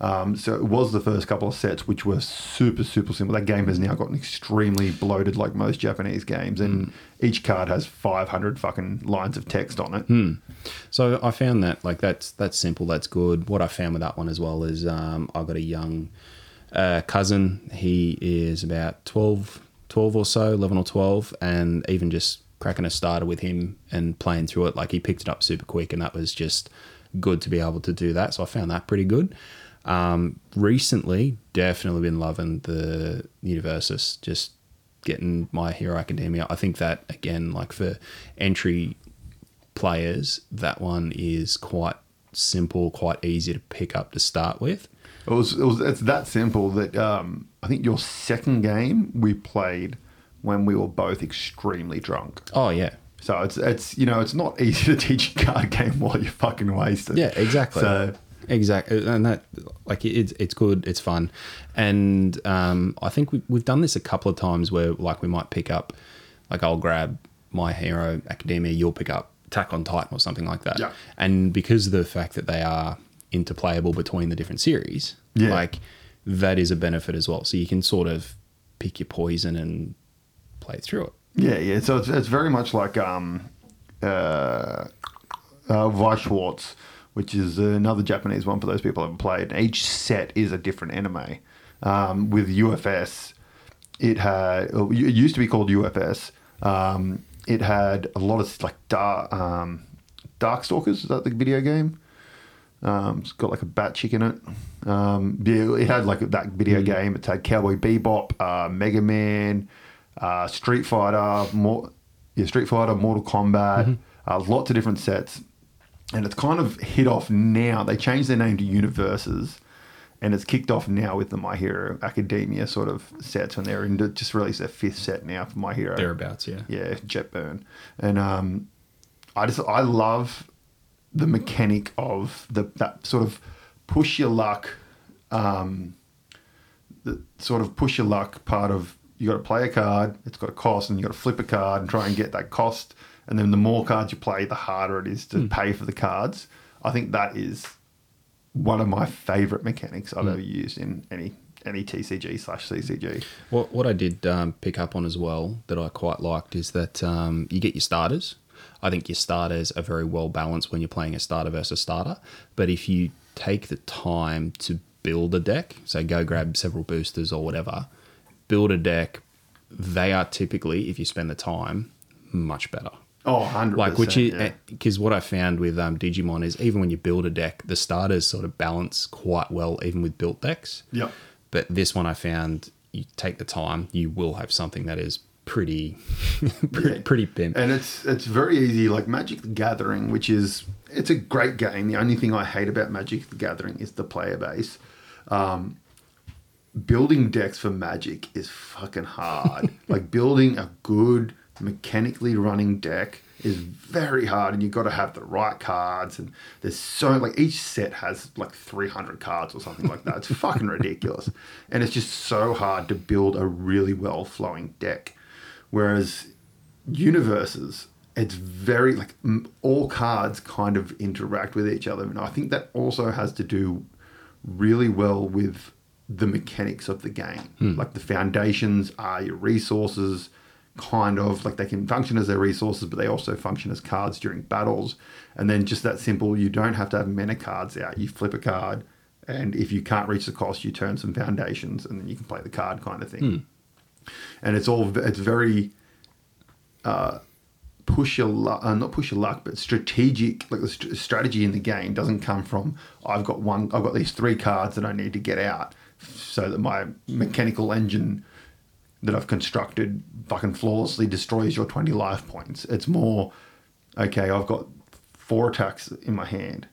Um, so it was the first couple of sets, which were super, super simple. That game has now gotten extremely bloated, like most Japanese games, Mm. and each card has 500 fucking lines of text on it. Hmm. So I found that like that's that's simple, that's good. What I found with that one as well is um, I got a young uh, cousin. He is about 12, 12 or so, eleven or twelve, and even just cracking a starter with him and playing through it, like he picked it up super quick, and that was just good to be able to do that. So I found that pretty good. Um, recently, definitely been loving the Universus. Just getting my Hero Academia. I think that again, like for entry players, that one is quite simple, quite easy to pick up to start with. It was, it was it's that simple that um, I think your second game we played when we were both extremely drunk. Oh yeah, So it's it's you know it's not easy to teach a card game while you're fucking wasted. Yeah, exactly. So Exactly, and that like it's it's good, it's fun, and um, I think we, we've done this a couple of times where like we might pick up, like I'll grab My Hero Academia, you'll pick up Attack on Titan or something like that, Yeah. and because of the fact that they are interplayable between the different series, Yeah. like that is a benefit as well. So you can sort of pick your poison and play through it. yeah, yeah. So it's, it's very much like um, uh, uh, Weiss Schwarz, which is another Japanese one for those people who haven't played. Each set is a different anime. Um, with UFS, it had it used to be called UFS. Um, it had a lot of like dark, um, Darkstalkers. Is that the video game? Um, it's got like a bat chick in it. Um, it had like that video game. It had Cowboy Bebop, uh, Mega Man, uh, Street Fighter, more, yeah, Street Fighter, Mortal Kombat, uh, lots of different sets. And it's kind of hit off now. They changed their name to Universus, and it's kicked off now with the My Hero Academia sort of sets. And they're into just released their fifth set now for My Hero Thereabouts, yeah. yeah, Jetburn, and um, I just I love the mechanic of the that sort of push your luck, um, the sort of push your luck part of you got to play a card, it's got a cost, and you got to flip a card and try and get that cost, and then the more cards you play, the harder it is to pay for the cards. I think that is one of my favorite mechanics I've ever used in any any TCG slash CCG. What what I did um, pick up on as well that I quite liked is that um, you get your starters. I think your starters are very well balanced when you're playing a starter versus starter. But if you take the time to build a deck, so go grab several boosters or whatever, build a deck, they are typically, if you spend the time, much better. Oh, 100 Like which is yeah. because what I found with um, Digimon is even when you build a deck, the starters sort of balance quite well, even with built decks. Yep. But this one I found you take the time, you will have something that is pretty, pretty, [laughs] Yeah. pretty pimp. And it's it's very easy. Like Magic the Gathering, which is it's a great game. The only thing I hate about Magic the Gathering is the player base. Um, building decks for Magic is fucking hard. [laughs] like building a good mechanically running deck is very hard, and you've got to have the right cards. And there's so like each set has like 300 cards or something like that. It's fucking ridiculous, and it's just so hard to build a really well flowing deck. Whereas Universus it's very like all cards kind of interact with each other and i think that also has to do really well with the mechanics of the game hmm. like the foundations are your resources kind of like they can function as their resources but they also function as cards during battles. And then just that simple you don't have to have mana cards out. You flip a card and if you can't reach the cost you turn some foundations and then you can play the card kind of thing. And it's all it's very uh, push your luck, uh, not push your luck, but strategic. Like the st- strategy in the game doesn't come from I've got one, I've got these three cards that I need to get out, so that my mechanical engine that I've constructed fucking flawlessly destroys your twenty life points. It's more okay. I've got four attacks in my hand.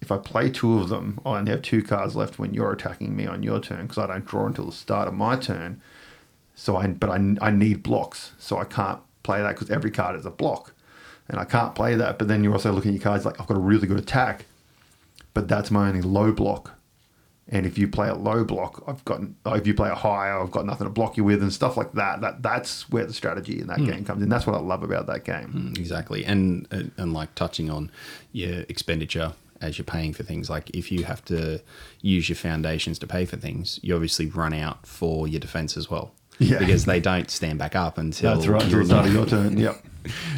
If I play two of them, I only have two cards left when you're attacking me on your turn because I don't draw until the start of my turn. So I, but I, I need blocks, so I can't play that because every card is a block, and I can't play that. But then you're also looking at your cards like I've got a really good attack, but that's my only low block. And if you play a low block, I've got. If you play a higher, I've got nothing to block you with, and stuff like that. That that's where the strategy in that hmm. game comes in. That's what I love about that game. Hmm, exactly, and and and like touching on your expenditure as you're paying for things. Like if you have to use your foundations to pay for things, you obviously run out for your defense as well. Yeah. because they don't stand back up until That's right. Until start of your [laughs] turn. Yep.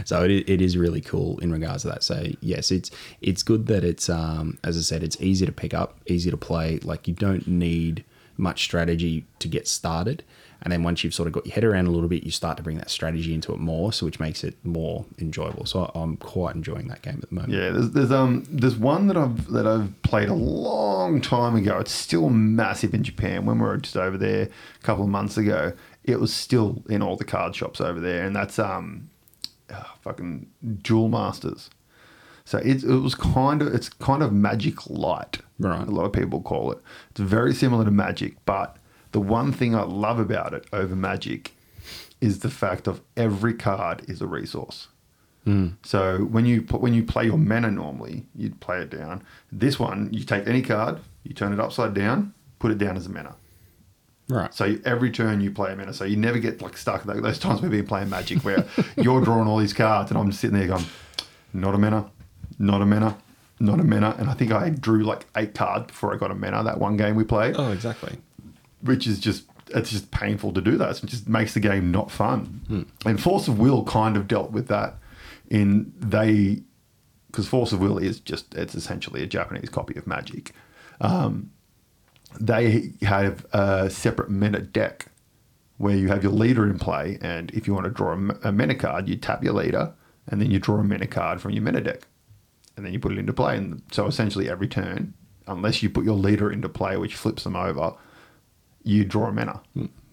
so it, it is really cool in regards to that. So yes, it's it's good that it's um, as I said, it's easy to pick up, easy to play. Like you don't need much strategy to get started, and then once you've sort of got your head around a little bit, you start to bring that strategy into it more, so which makes it more enjoyable. So I'm quite enjoying that game at the moment. Yeah, there's, there's um there's one that I've that I've played a long time ago. It's still massive in Japan. When we were just over there a couple of months ago, it was still in all the card shops over there, and that's um ah, fucking Duel Masters. So it, it was kind of it's kind of Magic Light. Right. A lot of people call it. It's very similar to Magic, but the one thing I love about it over Magic is the fact of every card is a resource. Hmm. So when you put, when you play your mana normally, you'd play it down. This one, you take any card, you turn it upside down, put it down as a mana. Right. So you- every turn you play a mana. So you never get like stuck. Like those times we've been playing Magic where [laughs] you're drawing all these cards and I'm just sitting there going, not a mana, not a mana, not a mana. And I think I drew like eight cards before I got a mana that one game we played, oh, exactly. Which is just it's just painful to do that. So it just makes the game not fun. And Force of Will kind of dealt with that in they because Force of Will is just it's essentially a Japanese copy of Magic. Um, they have a separate meta deck where you have your leader in play, and if you want to draw a, a meta card, you tap your leader, and then you draw a meta card from your meta deck, and then you put it into play. And so essentially, every turn, unless you put your leader into play, which flips them over, you draw a mana.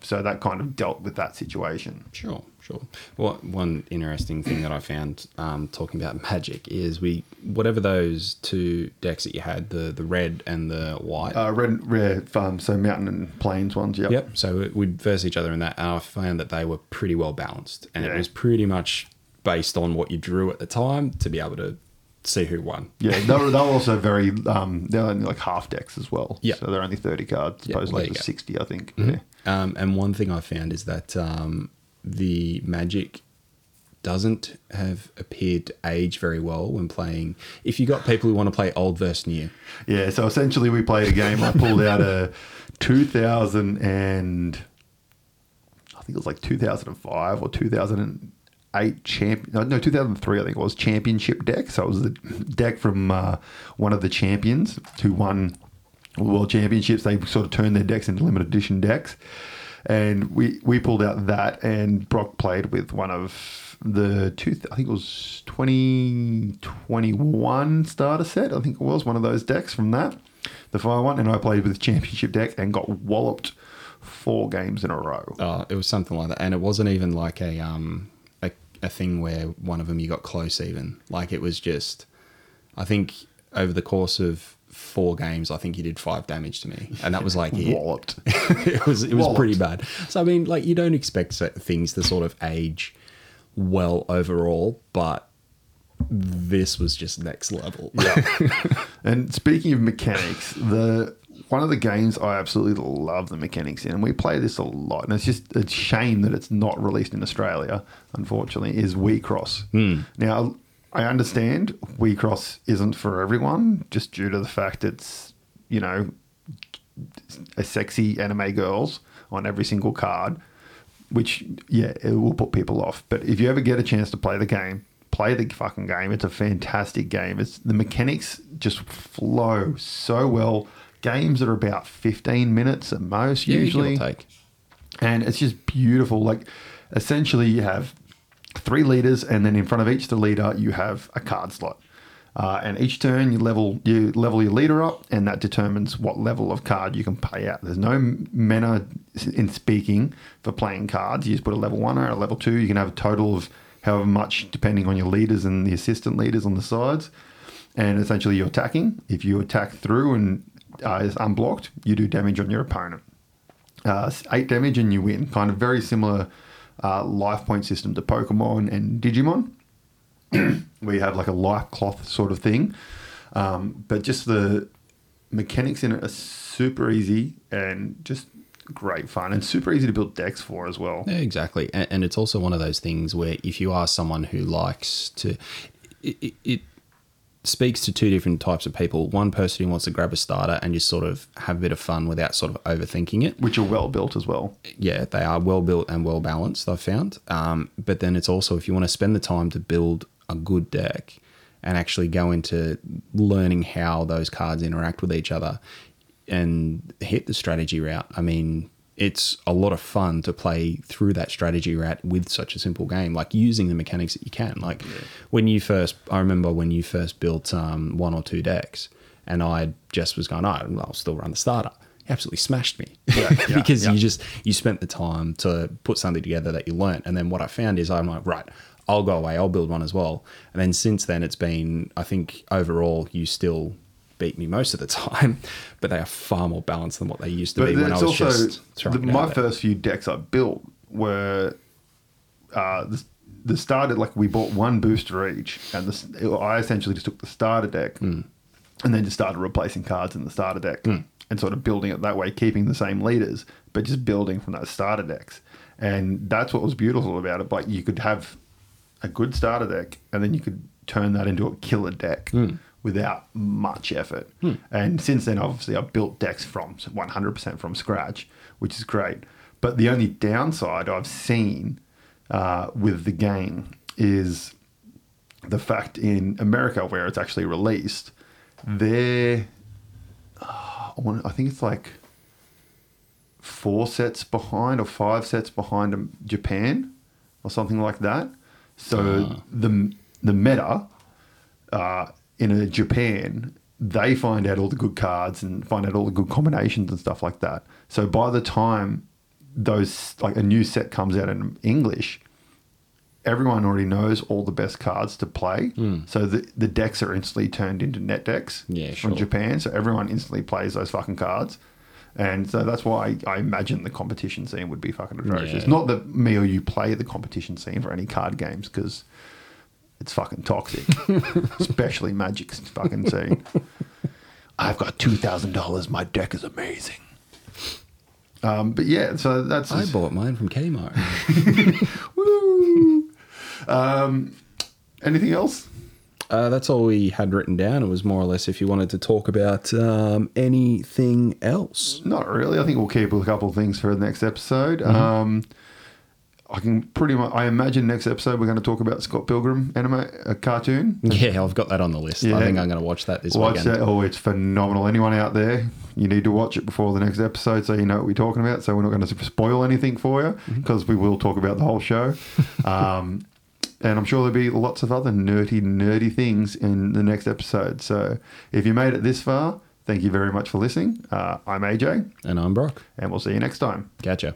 So that kind of dealt with that situation. Sure, sure. Well, one interesting thing that I found um, talking about magic is we whatever those two decks that you had, the the red and the white. Uh, red, rare farm, so mountain and plains ones. Yep. Yep. So we'd verse each other in that, and I found that they were pretty well balanced, and Yeah. it was pretty much based on what you drew at the time to be able to see who won. Yeah, they're, they're also very. Um, they're only like half decks as well. Yeah. So they're only thirty cards, Yeah, opposed well, like to sixty, I think. Mm-hmm. Yeah. Um, and one thing I found is that um, the magic doesn't have appeared to age very well when playing. If you got people who want to play old versus new, Yeah. So essentially, we played a game. I pulled out a two thousand and I think it was like two thousand and five or two thousand and eight champ. No, no, two thousand three. I think it was championship deck. So it was the deck from uh, one of the champions who won world championships. They sort of turned their decks into limited edition decks. And we, we pulled out that, and Brock played with one of the two. I think it was twenty twenty one starter set. I think it was one of those decks from that, the fire one. And I played with championship deck and got walloped four games in a row. uh, it was something like that, and it wasn't even like a um a, thing where one of them you got close even. Like it was just, I think over the course of four games, I think he did five damage to me, and that was like [laughs] it. Walloped. [laughs] it was it was Walloped. pretty bad. So I mean, like you don't expect things to sort of age well overall, but this was just next level. [laughs] And speaking of mechanics, the one of the games I absolutely love the mechanics in, and we play this a lot, and it's just a shame that it's not released in Australia, unfortunately, is Weiss Schwarz. Hmm. Now, I understand Weiss Schwarz isn't for everyone, just due to the fact it's, you know, a sexy anime girls on every single card, which yeah, it will put people off. But if you ever get a chance to play the game, play the fucking game. It's a fantastic game. It's the mechanics just flow so well. Games that are about fifteen minutes at most, Yeah, usually give or take. and it's just beautiful. Like essentially, you have three leaders, and then in front of each the leader, you have a card slot. Uh, and each turn, you level you level your leader up, and that determines what level of card you can pay out. There's no mana in speaking for playing cards. You just put a level one or a level two. You can have a total of however much, depending on your leaders and the assistant leaders on the sides. And essentially, you're attacking. If you attack through and is unblocked, you do damage on your opponent uh, eight damage and you win. Kind of very similar uh, life point system to Pokemon and Digimon, [clears throat] where you have like a life cloth sort of thing. Um, but just the mechanics in it are super easy and just great fun and super easy to build decks for as well. Yeah, exactly. And, and it's also one of those things where if you are someone who likes to, it, it, it speaks to two different types of people. One person who wants to grab a starter and just sort of have a bit of fun without sort of overthinking it. Which are well built as well. Yeah, they are well built and well balanced, I've found. Um, but then it's also if you want to spend the time to build a good deck and actually go into learning how those cards interact with each other and hit the strategy route. I mean, it's a lot of fun to play through that strategy route with such a simple game, like using the mechanics that you can. Like when you first, I remember when you first built um, one or two decks, and I just was going, oh, I'll still run the starter. He absolutely smashed me yeah, [laughs] because yeah. you just you spent the time to put something together that you learnt, and then what I found is I'm like, right, I'll go away, I'll build one as well, and then since then it's been, I think overall you still beat me most of the [laughs] time, but they are far more balanced than what they used to But be when I was also just the, my first few decks I built were uh, the, the starter. Like we bought one booster each, and the, I essentially just took the starter deck hmm. and then just started replacing cards in the starter deck hmm. and sort of building it that way, keeping the same leaders, but just building from those starter decks. And that's what was beautiful about it. Like you could have a good starter deck, and then you could turn that into a killer deck hmm. Without much effort. And since then, obviously, I've built decks from 100% from scratch, which is great. But the only downside I've seen uh, with the game is the fact in America where it's actually released, they're, uh, I think it's like four sets behind or five sets behind Japan or something like that. So the the meta uh, in a Japan, they find out all the good cards and find out all the good combinations and stuff like that. So by the time those like a new set comes out in English, everyone already knows all the best cards to play. Hmm. So the the decks are instantly turned into net decks Yeah, from sure. Japan. So everyone instantly plays those fucking cards. And so that's why I, I imagine the competition scene would be fucking atrocious. Yeah. Not that me or you play the competition scene for any card games because it's fucking toxic, [laughs] especially Magic's fucking scene. I've got two thousand dollars. My deck is amazing. Um, but yeah, so that's I bought mine from Kmart. [laughs] Woo! Um, anything else? Uh, that's all we had written down. It was more or less if you wanted to talk about um, anything else. Not really. I think we'll keep a couple of things for the next episode. Um, I can pretty much. I imagine next episode we're going to talk about Scott Pilgrim anime a cartoon. Yeah, I've got that on the list. Yeah. I think I'm going to watch that this Watch weekend. that. Oh, it's phenomenal. Anyone out there, you need to watch it before the next episode so you know what we're talking about. So we're not going to spoil anything for you Mm-hmm. because we will talk about the whole show. [laughs] um, and I'm sure there'll be lots of other nerdy, nerdy things in the next episode. So if you made it this far, thank you very much for listening. Uh, I'm AJ, And I'm Brock. and we'll see you next time. Catch ya.